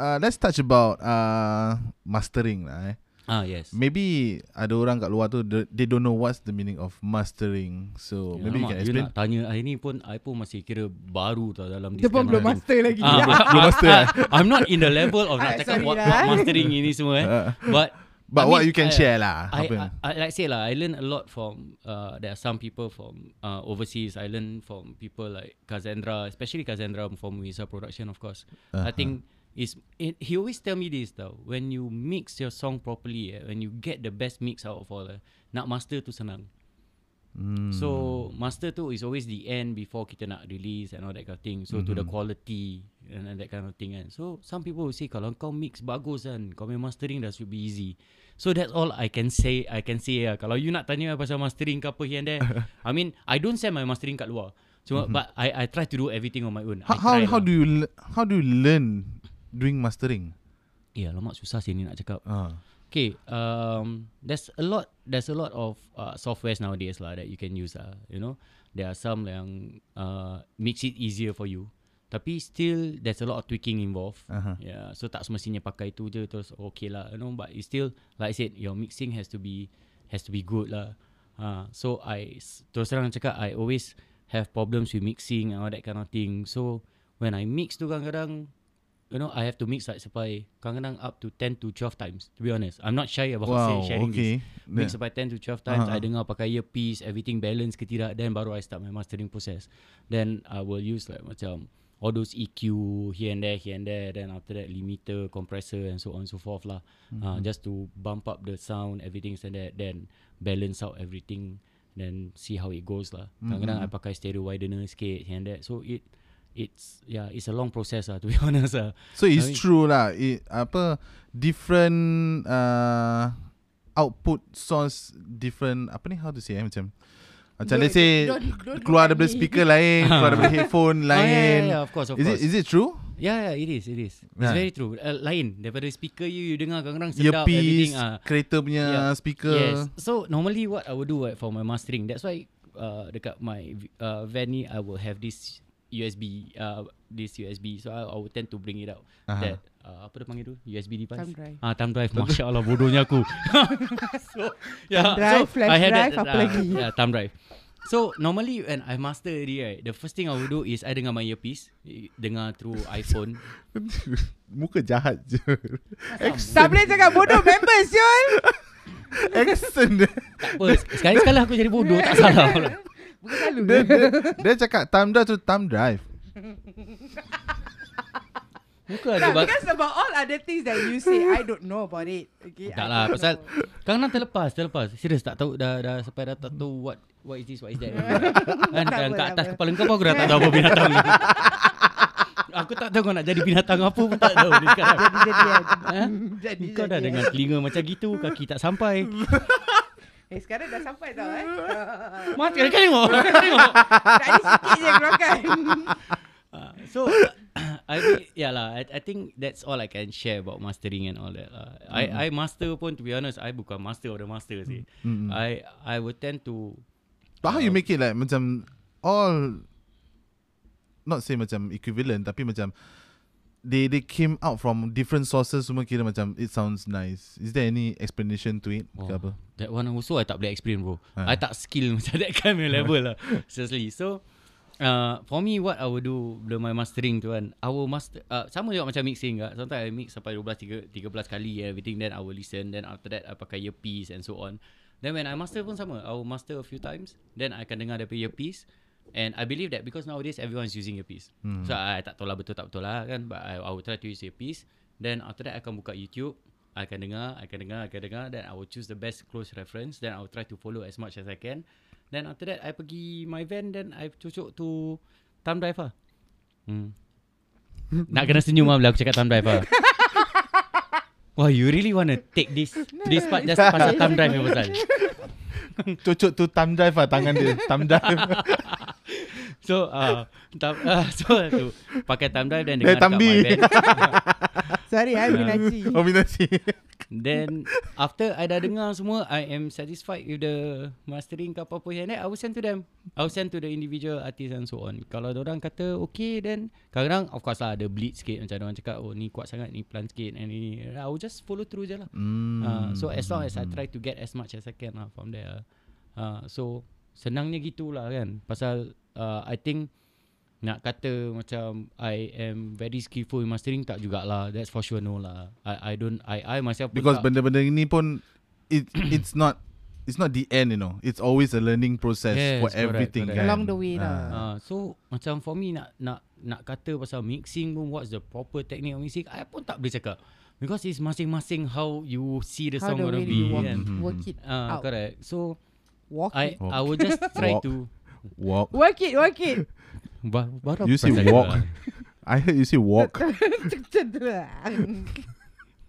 uh, let's touch about uh, mastering lah eh. Ah yes. Maybe ada orang kat luar tu they- don't know what's the meaning of mastering. So Ya, maybe you can explain. nak tanya hari ni pun I pun masih kira baru tau dalam Dia pun belum master lagi. Ah, Belum I- master, I- eh? I'm not in the level of nak Ah, cakap sorry what, what mastering ini semua eh. Uh, But But I what mean, you can I- share lah. I, apa? I, I like say lah, I learn a lot from uh, there are some people from uh, overseas. I learn from people like Kazendra, especially Kazendra from Wisa Production, of course. I Uh-huh. think is it, he always tell me this though. When you mix your song properly, eh, when you get the best mix out of all, eh, nak master tu senang. Hmm. So master tu is always the end before kita nak release and all that kind of thing. So mm-hmm. to the quality and, and that kind of thing kan. So some people will say kalau kau mix bagus kan, kau main mastering dah should be easy. So that's all I can say. I can say lah. Kalau you nak tanya pasal mastering ke apa here and there, I mean I don't send my mastering kat luar. Cuma mm-hmm. but I I try to do everything on my own. how how, how lah. do you how do you learn doing mastering? Ya, lama susah sih ni nak cakap. Ah. Okay, um, there's a lot, there's a lot of uh, softwares nowadays lah that you can use lah. You know, there are some yang uh, makes it easier for you. Tapi still, there's a lot of tweaking involved. Aha. Yeah, so tak semestinya pakai tu je terus okay lah. You know, but it's still like I said, your mixing has to be has to be good lah. Uh, so I terus terang cakap I always have problems with mixing and all that kind of thing. So when I mix tu kadang-kadang you know I have to mix like sampai kadang-kadang up to 10 to 12 times to be honest. I'm not shy about Wow, sharing this. okay. Mix Yeah. sampai 10 to 12 times Uh-huh. I dengar pakai earpiece Everything balance ke tidak Then baru I start my mastering process Then I will use like macam All those EQ Here and there Here and there Then after that Limiter Compressor And so on so forth lah mm-hmm. uh, Just to bump up the sound Everything and that Then balance out everything Then see how it goes lah Kadang-kadang I pakai stereo widener sikit Here and there So it It's Yeah It's a long process lah To be honest lah So it's I mean- true lah. It apa different uh, output source different apa ni how to say eh macam macam Don't- let's say don't- don't keluar daripada speaker lain, keluar daripada headphone Ah, yeah, lain. yeah, yeah, of course, of is course. it is it true? Yeah, yeah, it is, it is. It's Yeah. very true. Uh, lain daripada speaker you, you dengar kadang-kadang sedap everything. Earpiece, Ah, kereta punya Yeah. speaker. Yes. So normally what I would do right, for my mastering, that's why uh, dekat my uh, van ni I will have this USB, uh, this USB. So I, I will tend to bring it out. Aha. That uh, apa dia panggil tu? USB device. Thumb drive. Ah, thumb drive. Masya Allah bodohnya aku. so yeah, Thumb drive, so flash I had drive, that, apa uh, lagi? Yeah, thumb drive. So normally when I master already right, the first thing I will do is I dengar my earpiece, dengar through iPhone. Muka jahat je. Tak boleh cakap bodoh member Syul. Accent tak apa, sekali-sekala aku jadi bodoh tak salah. Bukan selalu. dia, dia, dia cakap thumb drive tu thumb drive. Ada bak- because about all other things that you say, I don't know about it. Okay. Tak I lah pasal know. kadang-kadang terlepas, terlepas. Serius tak tahu dah dah sampai dah tak tahu what what is this, what is that. kan Tak kan apa, kat atas apa. kepala kau pun aku dah tak tahu apa binatang ni. Aku tak tahu kau nak jadi binatang apa pun tak tahu ni sekarang. Jadi-jadian. Ha? Jadi Kau dah dengan telinga macam gitu, kaki tak sampai. Eh sekarang dah sampai tau eh. Mat kau tengok. Kau tengok. Tadi sikit je keluarkan. Ah, so I mean, yeah lah. I, I think that's all I can share about mastering and all that lah. I I master pun to be honest, I bukan master of the master sih. Mm-mm. I I would tend to But how you make it like macam all not say macam equivalent tapi macam they they came out from different sources semua kira macam it sounds nice. Is there any explanation to it Oh. apa? That one also I tak boleh explain bro. Ha. I tak skill macam that kind of level lah. Seriously. So uh, for me what I would do bila my mastering tu kan, I will master uh, sama juga macam mixing kan. Sometimes I mix sampai 12 3, 13 kali everything then I will listen then after that I pakai earpiece and so on. Then when I master pun sama, I will master a few times then I akan dengar daripada earpiece And I believe that because nowadays everyone's using earpiece. Hmm. So I tak tahu lah betul tak betul lah kan but I, I will try to use earpiece. Then after that I akan buka YouTube I akan dengar, I akan dengar, I akan dengar Then I will choose the best close reference Then I will try to follow as much as I can Then after that I pergi my van Then I cucuk to thumb drive lah hmm. Nak kena senyum lah bila aku cakap thumb drive lah Wah you really want to take this This part just pasal thumb drive yang pasal Cucuk tu thumb drive lah tangan dia. thumb drive. So uh, thumb, uh, So tu Pakai thumb drive dan dengar dekat Tambi. my Sorry, I Minachi. Oh minasi. Then after I dah dengar semua I am satisfied with the mastering ke apa-apa yang I will send to them I will send to the individual artist and so on Kalau orang kata okay then Kadang-kadang of course lah ada bleed sikit Macam orang cakap oh ni kuat sangat ni pelan sikit and ni I will just follow through je lah Mm. uh, So as long as I try to get as much as I can lah from there uh, So senangnya gitulah kan Pasal uh, I think nak kata macam I am very skillful in mastering tak jugalah That's for sure no lah I I don't I I myself pun Because tak, benda-benda ini pun it it's not it's not the end you know. It's always a learning process Yes, for correct, everything correct. kan. Along the way lah. Ah. Uh, so macam for me nak nak nak kata pasal mixing pun what's the proper technique of mixing I pun tak boleh cakap because it's masing-masing how you see the How song the gonna be you work, kan. Mhm. work it Uh, out. correct. So Walk I it. I will just try Walk. to Walk. Work it, work it. ba- baru You say walk. I heard you say walk.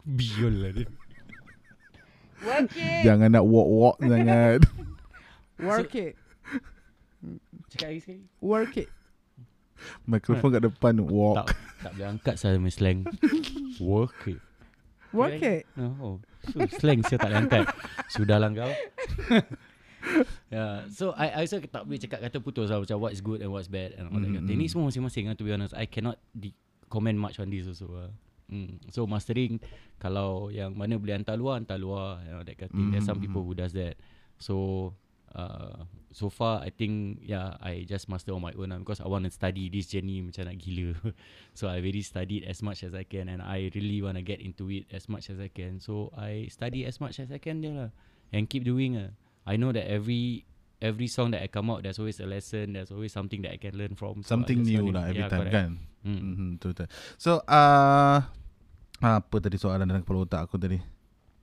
Biol lah dia. Work it. Jangan nak walk-walk sangat. Work it. Cakap lagi sekali. Work it. Mikrofon kat depan Tak walk. tak boleh angkat saya punya slang. Work it. Work it. Oh, so slang saya tak boleh angkat. Sudahlah kau. yeah, so I, I also tak boleh cakap kata putus lah macam what's good and what's bad and all that. Mm, Mm, Ini semua masing-masing lah to be honest. I cannot di- comment much on this also lah. Mm. So mastering kalau yang mana boleh hantar luar hantar luar and all that kind of thing. There's some Mm, people who does that. So uh, so far I think yeah I just master on my own lah because I want to study this journey macam nak gila. so I really studied as much as I can and I really want to get into it as much as I can. So I study as much as I can there lah and keep doing ah. I know that every every song that I come out there's always a lesson, there's always something that I can learn from. So Something just new lah every Yeah, time correct. kan. Mm. Mm-hmm, betul betul. So uh, apa tadi soalan dalam kepala otak aku tadi?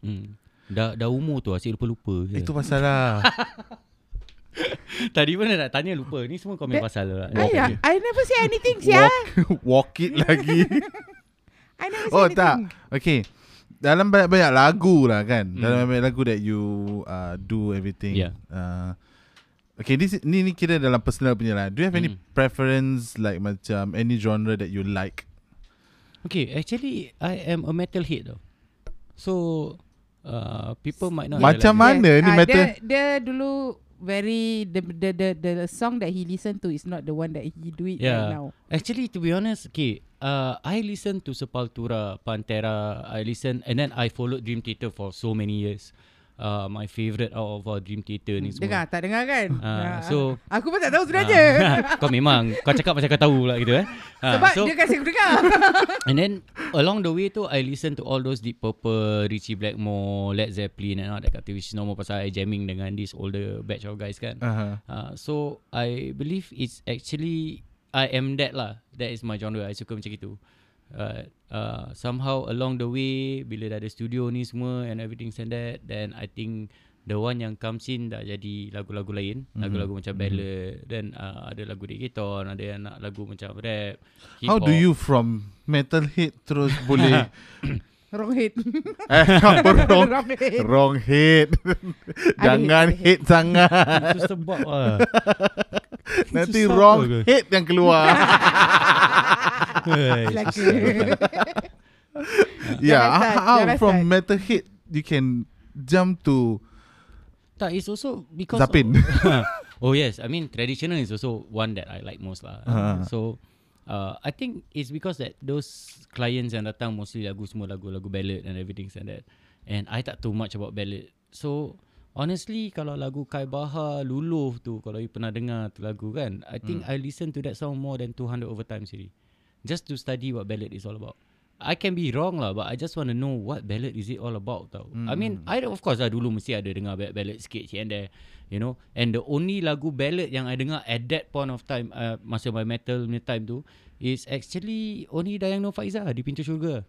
Mm. Dah dah umur tu asyik lupa-lupa. je. Itu pasal lah. Tadi mana nak tanya lupa. Ni semua komen That- pasal lah. I, I never say anything, sia. walk, walk it lagi. I never say oh anything. tak. Okay. Dalam banyak-banyak lagu lah kan. Hmm. Dalam banyak lagu that you uh, do everything. Yeah. Uh, okay, this is- ni ni kira dalam personal punya lah. Do you have any Hmm. preference like macam any genre that you like? Okay, actually I am a metalhead tau. So uh, people might not Macam like mana ni Ah, metal? Dia, dia dulu very the, the the the song that he listen to is not the one that he do it Yeah. right now. Actually, to be honest, okay, uh, I listen to Sepultura, Pantera. I listen, and then I followed Dream Theater for so many years. Uh, my favorite out of all Dream Theater ni semua. Dengar tak dengar kan? Ah, Ah. so- aku pun tak tahu sebenarnya. Ah, kau memang kau cakap macam kau tahu lah gitu eh. Ah, Sebab so, dia kasi aku dengar. And then along the way tu I listen to all those Deep Purple, Richie Blackmore, Led Zeppelin and all that kind of thing, which is normal pasal I jamming dengan this older batch of guys kan. Uh-huh. Uh, so I believe it's actually I am that lah. That is my genre. I suka macam itu. Uh, uh, somehow along the way bila dah ada studio ni semua and everything and that then I think the one yang comes in dah jadi lagu-lagu lain Mhm. lagu-lagu macam ballad then uh, ada lagu reggaeton ada yang nak lagu macam rap How do you from metalhead terus boleh Wrong head. eh, apa wrong Wrong head. wrong head. Jangan head. hate sangat. Itu sebab lah Nanti Susah wrong ke? hate yang keluar. Yeah, how from start. metalhead you can jump to Tak, it's also because Zapin. Of, oh yes, I mean traditional is also one that I like most lah. Ah. So uh, I think it's because that those clients yang datang mostly lagu semua lagu-lagu ballad and everything and that. And I tak too much about ballad. So honestly kalau lagu Kai Bahar, Luluh tu kalau you pernah dengar tu lagu kan, I think I listen to that song more than 200 over times already. Just to study what ballad is all about. I can be wrong lah But I just want to know What ballad is it all about tau. I mean I of course lah Dulu mesti ada dengar ballad, ballad sikit here and there You know. And the only lagu ballad Yang I dengar At that point of time uh, Masa my metal punya time tu Is actually Only Dayang Nur Faizah Di Pintu Syurga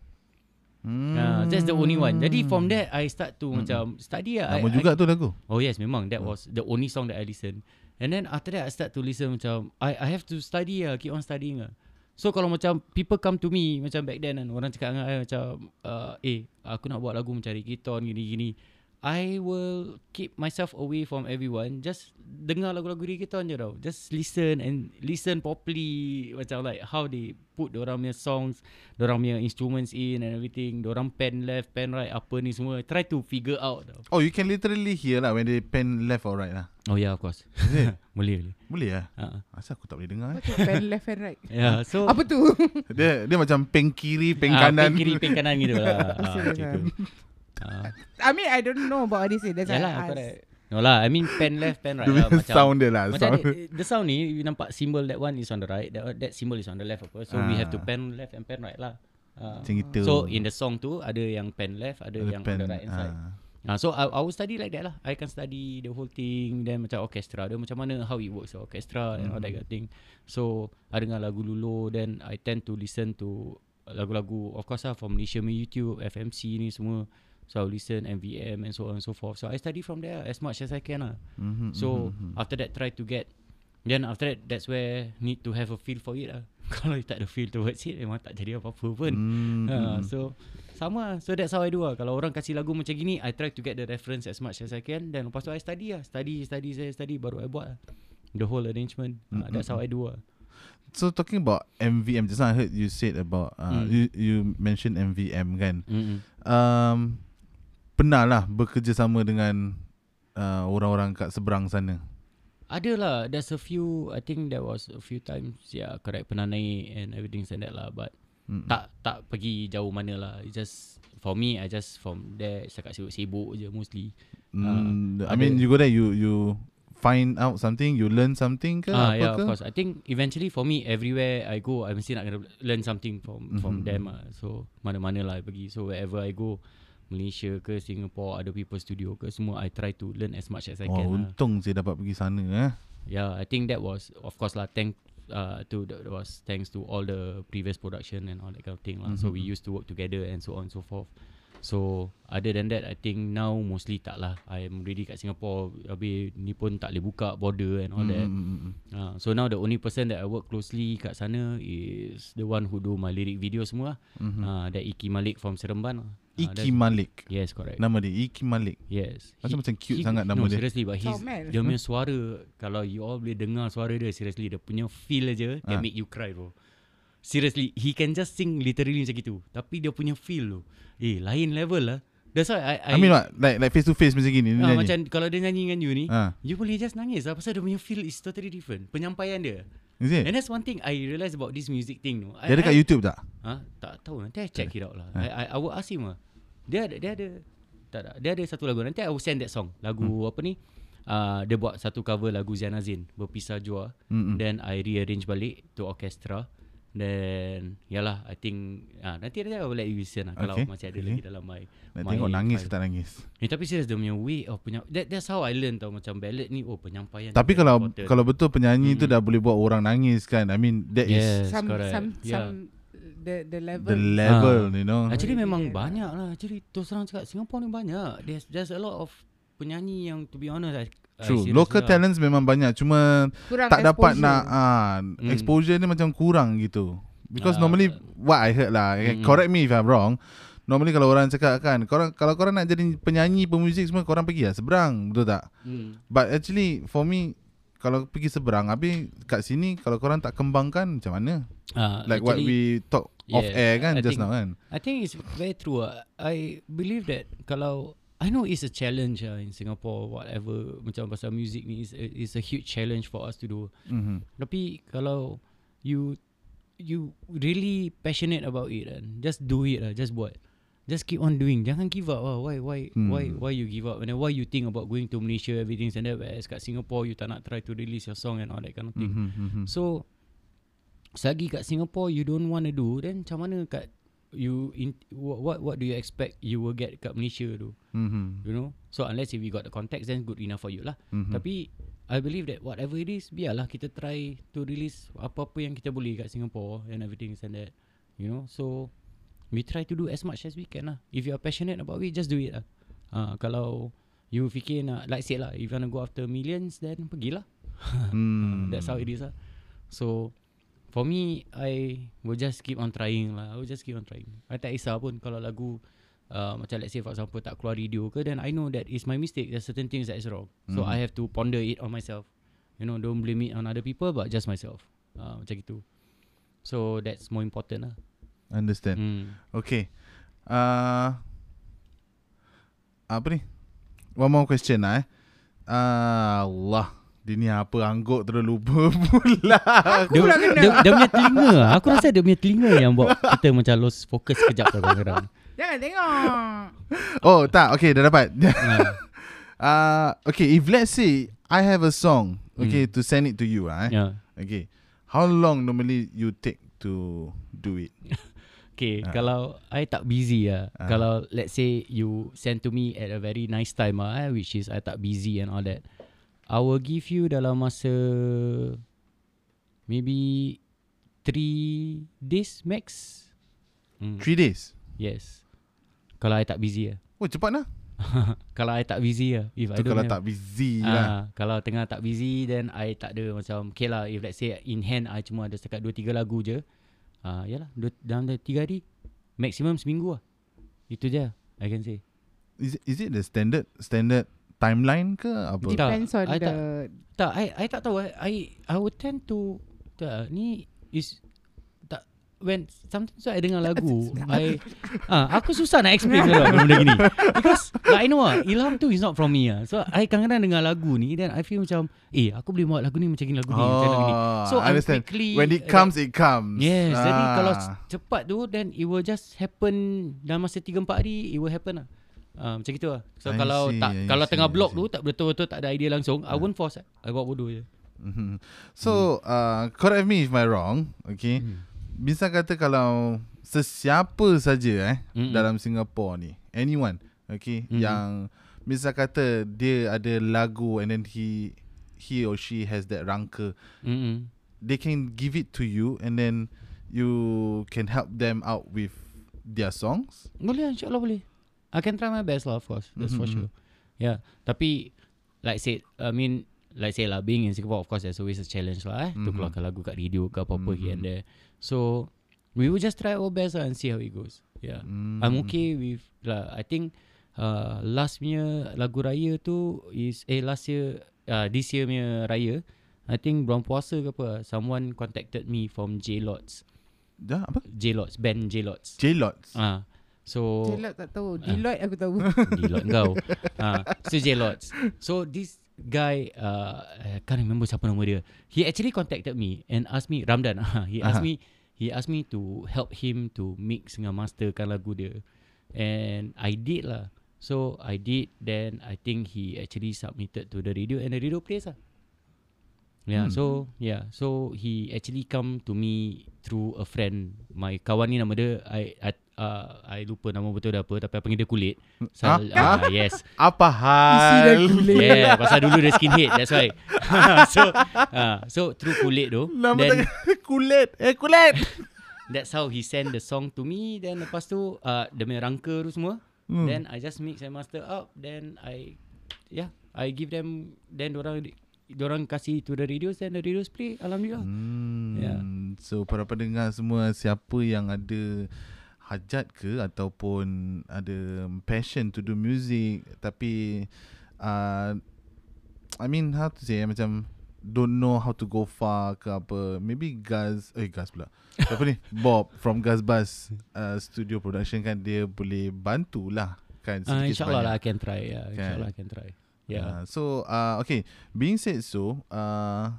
hmm. uh, That's the only one Jadi from that I start to macam Study lah Lama I, juga tu lagu. Oh yes, memang that was the only song that I listen. And then after that I start to listen macam I I have to study lah, keep on studying lah. So kalau macam people come to me macam back then kan orang cakap dengan I macam uh, eh aku nak buat lagu macam reggaeton gini-gini. I will keep myself away from everyone. Just dengar lagu-lagu reggaeton je tau. Just listen and listen properly macam like how they put orang punya songs, orang punya instruments in and everything. Orang pen left, pen right, apa ni semua. Try to figure out tau. Oh, you can literally hear lah when they pen left or right lah. Oh yeah, of course. Boleh boleh. Boleh lah. Uh, Asal aku tak boleh dengar. eh? Pen left and right. yeah, so Apa tu? Dia dia macam peng kiri, peng ah, kanan. Pen kiri, pen kanan gitu lah. ah, ah. Ah, I mean I don't know about this. That's why Yalah, I ask. correct. No lah, I mean pen left, pen right lah. Macam, sound dia lah. macam Sound. ni, the sound ni, you nampak symbol that one is on the right, that, that symbol is on the left apa. So we have to Ah. pen left and pen right lah. Ah, Macam gitu. so in the song tu ada yang pen left, ada, Ada yang on the right hand side. ah. Ah, so I, I will study like that lah. I can study the whole thing, then macam orchestra, dia macam mana how it works the orchestra and all that kind of thing. So I dengar lagu Lulu, then I tend to listen to lagu-lagu of course lah from Malaysia YouTube, FMC ni semua. So I listen MVM and so on and so forth. So I study from there as much as I can lah. Mhm, So mhm, mhm. after that try to get Then after that that's where need to have a feel for it lah. Kalau you tak ada feel towards it memang tak jadi apa-apa pun. Hmm, Ha, hmm. so sama lah. So that's how I do lah. Kalau orang kasih lagu macam gini, I try to get the reference as much as I can. Then lepas tu I study lah. Study, study, study, study. Baru I buat lah. The whole arrangement. Mm, Uh, that's how I do lah. So talking about MVM, just now I heard you said about uh, Mm. you you mentioned MVM kan. Mm-mm. Um, pernah lah bekerja sama dengan uh, orang-orang kat seberang sana. Ada lah. There's a few. I think there was a few times. Yeah, correct. Pernah naik and everything like that lah. But Mm. tak tak pergi jauh mana lah. It's just for me, I just from there cakap sibuk-sibuk je mostly. Mm, I ada- mean you go there you you find out something, you learn something ke Ah, apa yeah, ke? of course. I think eventually for me, everywhere I go, still not gonna learn something from from Mhm. them. Ah. So mana-mana lah I pergi. So wherever I go, Malaysia ke Singapore, other people studio ke semua, I try to learn as much as I Oh, can. lah. untung saya dapat pergi sana eh. Yeah, I think that was of course lah. Thank uh to that was thanks to all the previous production and all that kind of thing lah. So we used to work together and so on and so forth. So other than that, I think now mostly tak lah. I'm really kat Singapore. Habis ni pun tak boleh buka border and all that. Mm, mm, mm. Uh, so now the only person that I work closely kat sana is the one who do my lyric video semua. Mhm. Uh, that Iki Malik from Seremban. Uh, Iki Malik. Yes, correct. Nama dia Iki Malik. Yes. Macam macam cute he- sangat nama no, dia. seriously but he's Comel. dia punya suara kalau you all boleh dengar suara dia seriously dia punya feel aja can Ah. make you cry bro. Seriously, he can just sing literally macam gitu. Tapi dia punya feel tu, eh lain level lah. That's why I I, mean what? Like like face to face macam gini Ah, nyanyi. macam kalau dia nyanyi dengan you ni, Ah. you boleh just nangis lah pasal dia punya feel is totally different. Penyampaian dia. Is it? And that's one thing I realise about this music thing tu. Dia ada kat YouTube tak? Ha? Tak tahu nanti I check it out lah. Ha. I, I, I will ask him lah. Dia ada dia ada tak tak dia ada satu lagu nanti I will send that song. Lagu Hmm. apa ni? Uh, dia buat satu cover lagu Ziana Zain berpisah jua. Mm-mm. Then I rearrange balik to orchestra. Then yalah I think ah nanti nanti I will let you listen lah kalau Okay, masih ada okay. lagi dalam my Nak my tengok nangis ke tak nangis. Eh, tapi serius dia punya way of penyam that, that's how I learn tau macam ballad ni oh penyampaian Tapi kalau important. kalau betul penyanyi tu Mm-mm. dah boleh buat orang nangis kan. I mean that is yes some correct some yeah. some the the level. the level, you know. Actually memang yeah. banyak lah Actually terus terang cakap Singapore ni banyak There's there's a lot of Penyanyi yang To be honest I, I True. serious Local lah. talents memang banyak cuma Kurang tak dapat exposure. nak ah Mm. exposure ni macam kurang gitu. Because Ah. normally what I heard lah, Mm-mm. correct me if I'm wrong. Normally kalau orang cakap kan, korang kalau korang nak jadi penyanyi, pemuzik semua korang pergi lah seberang, betul tak? hmm. But actually for me kalau pergi seberang habis kat sini kalau korang tak kembangkan macam mana? uh, Like what we talk off yeah, air kan I just think- now kan. I think it's very true uh. I believe that Kalau I know it's a challenge uh, In Singapore Whatever Macam pasal music ni It's a, it's a huge challenge For us to do Mhm. Tapi Kalau You You really passionate about it kan Just do it lah Just buat Just keep on doing Jangan give up lah Why why Hmm. why why you give up And then why you think about Going to Malaysia Everything and that Whereas kat Singapore You tak nak try to release your song And all that kind of thing Mhm, mhm. So Selagi kat Singapore You don't want to do Then macam mana kat You in, what, what do you expect You will get kat Malaysia tu? Mhm. You know? So unless if you got the contacts Then good enough for you lah. Mhm. Tapi I believe that whatever it is Biarlah kita try To release Apa-apa yang kita boleh kat Singapore And everything and that You know? So We try to do as much as we can lah. If you are passionate about it Just do it lah. Uh, Kalau You fikir nak Like said lah If you want to go after millions Then pergilah. Hmm. That's how it is lah. So For me I Will just keep on trying lah I will just keep on trying I tak kisah pun Kalau lagu uh, Macam let's say for example Tak keluar radio ke Then I know that It's my mistake There's certain things that is wrong So Mhm. I have to ponder it on myself You know Don't blame it on other people But just myself uh, Macam gitu So that's more important lah Understand. hmm. Okay. Uh, apa ni? One more question lah eh. Uh, Allah. Dia ni apa angguk terus lupa pula. dia, dia, dia punya telinga. Aku rasa dia punya telinga Yang buat kita macam lost focus sekejap tau kadang-kadang Jangan tengok. oh tak. Okay dah dapat. uh, uh, okay if let's say I have a song. Okay Hmm. to send it to you ah. Eh? yeah. Okay. How long normally you take to do it? Okay, Ah. kalau I tak busy lah. Ah. Kalau let's say you send to me at a very nice time ah, eh, which is I tak busy and all that. I will give you dalam masa maybe three days max. Hmm. Three days. Yes. Kalau I tak busy lah. Oh cepat lah. kalau I tak busy lah. If I Tu don't kalau have, tak busy lah. Ah, kalau tengah tak busy then I tak ada macam okay lah if let's say in hand I cuma ada setakat 2 3 lagu je. Ah yalah dua, dalam 3 hari maximum seminggu lah. Itu je I can say. Is it, is it the standard standard timeline ke apa? Tak, Depends on I the. tak- Tak I I tak tahu I I, I would tend to tak ni is tak when sometimes I dengar lagu I ah aku susah nak explain kalau benda gini because like I know ah ilham tu is not from me ah so I kadang-kadang dengar lagu ni then I feel macam eh aku boleh buat lagu ni macam gini lagu ni macam lagu ni so I I'm understand. quickly When it comes, it comes. Yes, jadi Ah. kalau s- cepat tu then it will just happen dalam masa 3 4 hari it will happen lah. Uh, macam gitu lah. So I kalau see, tak I kalau see, tengah I see. tu tak betul-betul tak ada idea langsung, I won't force. I buat bodoh je. Mhm. So uh, correct me if I wrong Okay Hmm. Bisa kata kalau Sesiapa saja eh Mm-mm. Dalam Singapore ni Anyone Okay Mhm. Yang Bisa kata Dia ada lagu And then he He or she has that rangka Mm-mm. They can give it to you And then You Can help them out with Their songs Boleh insyaAllah boleh I can try my best lah of course That's for Mhm. sure Yeah Tapi Like said I mean Like say lah Being in Singapore Of course there's always a challenge lah eh To Mhm. keluarkan lagu kat radio Ke apa-apa here and Mhm. there So We will just try our best lah And see how it goes Yeah mm. I'm okay with lah. I think uh, Last punya Lagu raya tu Is Eh last year uh, This year punya raya I think bulan puasa ke apa Someone contacted me From J-Lots Dah apa? J-Lots Band J-Lots J-Lots Ah, So Jelak tak tahu. Deloitte aku tahu. Deloitte kau ha, So J-Lots So this guy uh, I can't remember siapa nama dia He actually contacted me And asked me Ramdan He asked Aha. me He asked me to help him To mix dengan masterkan lagu dia And I did lah So I did Then I think he actually submitted to the radio And the radio plays lah Yeah, Hmm. so yeah, so he actually come to me through a friend. My kawan ni nama dia I I, uh, I lupa nama betul dia apa tapi I panggil dia kulit. Sal, Ah? ah, yes. Apa Isi dah hal? kulit. Yeah, pasal dulu dia skinhead, that's why. so uh, so through kulit tu, Nama then kulit. Eh kulit. that's how he send the song to me. Then lepas tu uh, dia punya rangka tu semua. Hmm. Then I just mix and master up. Then I yeah, I give them then orang orang kasih to the radios then the radios play alhamdulillah. Hmm. Yeah. So para pendengar semua siapa yang ada hajat ke ataupun ada passion to do music tapi uh, I mean how to say macam don't know how to go far ke apa maybe Gaz eh Gaz pula apa ni Bob from Gaz Bus uh, studio production kan dia boleh bantulah kan Uh, InsyaAllah lah. I can try. Yeah, Kan? InsyaAllah I can try. Yeah. Uh, so uh, okay. Being said so, uh,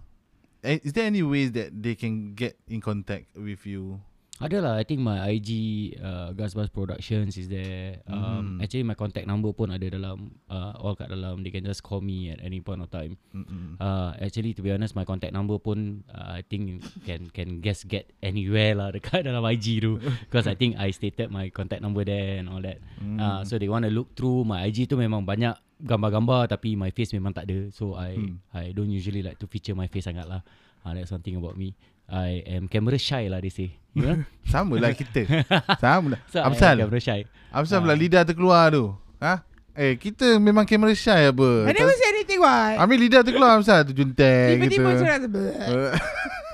eh, is there any ways that they can get in contact with you? Ada lah I think my IG uh, Gasbus Productions is there um, Mhm. Actually my contact number pun ada dalam uh, All kat dalam They can just call me at any point of time Mm-mm. uh, Actually to be honest My contact number pun uh, I think can can guess get anywhere lah Dekat dalam IG tu Because I think I stated my contact number there And all that Mm. uh, So they want to look through My IG tu memang banyak Gambar-gambar Tapi my face memang tak ada So I Hmm. I don't usually like to feature my face sangat lah uh, That's something about me I am camera shy lah they say You know Sama lah kita. Sama lah. So Absal. camera shy Absal Ah. pula lidah terkeluar tu. Ha? Eh, kita memang kamera shy apa? I never say anything what. Ambil lidah terkeluar Absal tu junteng gitu. Tiba-tiba macam rasa Uh,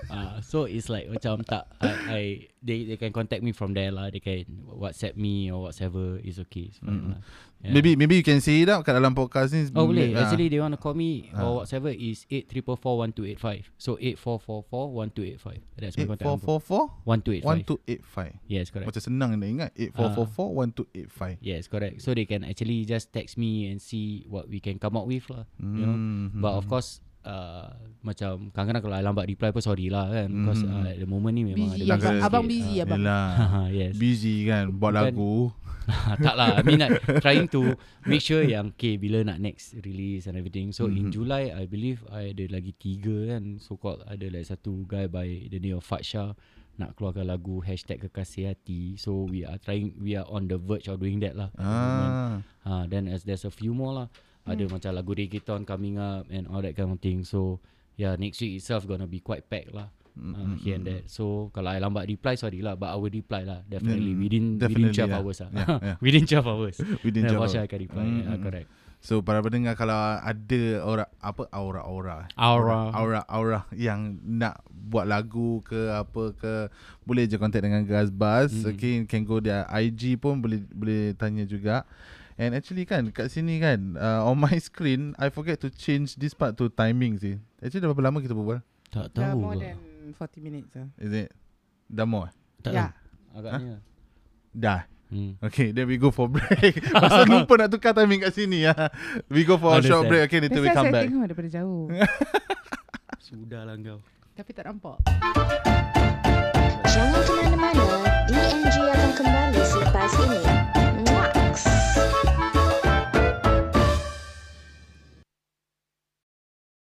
uh, So it's like macam tak I, I they they can contact me from there lah. They can WhatsApp me or whatever is okay. It's fine Mm-mm. lah. Yeah. Maybe maybe you can say it out kat dalam podcast ni. Oh boleh Ah. Actually they want to call me Ah. Or whatever is 84441285 So 84441285 That's my contact number 8444 1285. 1285 Yes correct Macam senang nak ingat. 8444 1285. Yes correct So they can actually just text me And see what we can come up with lah You know Mm, But of mm, course uh, Macam kadang-kadang kalau I lambat reply pun sorry lah kan Because Mhm. uh, at the moment ni memang busy. ada Abang, busy abang sikit. busy Ah. abang. Yelah. yes Busy kan buat Bukan- lagu. tak lah I mean like Trying to Make sure yang Okay bila nak next Release and everything So in Mhm. July I believe I ada lagi tiga kan So called Ada like satu guy By the name of Fatsha Nak keluarkan lagu Hashtag kekasih hati So we are trying We are on the verge of doing that lah. Ah. ha, Then as there's a few more lah Ada macam lagu reggaeton coming up And all that kind of thing So Yeah next week itself Gonna be quite packed lah uh, Here and there So kalau I lambat reply Sorry lah But I will reply lah Definitely Mm, Within definitely within 12 lah. hours lah Yeah, yeah. Within 12 hours Within Then job. for sure I can reply Mm, yeah. Correct So para pendengar kalau ada aura apa aura-aura Aura. aura-aura yang nak buat lagu ke apa ke boleh je contact dengan Gaz Buzz. Mm. Okay, can go their IG pun boleh boleh tanya juga. And actually kan kat sini kan uh, on my screen I forget to change this part to timing sih. Actually dah berapa lama kita berbual? Tak Dah tahu more ke? than 40 minutes lah. Is it? Dah more? eh? Tak Ya. tahu Agaknya Dah. hmm. Okay, then we go for break. Pasal lupa nak tukar timing kat sini ya. We go for a short break. Okay, later we come saya back. tengok daripada jauh. Sudahlah kau Tapi tak nampak.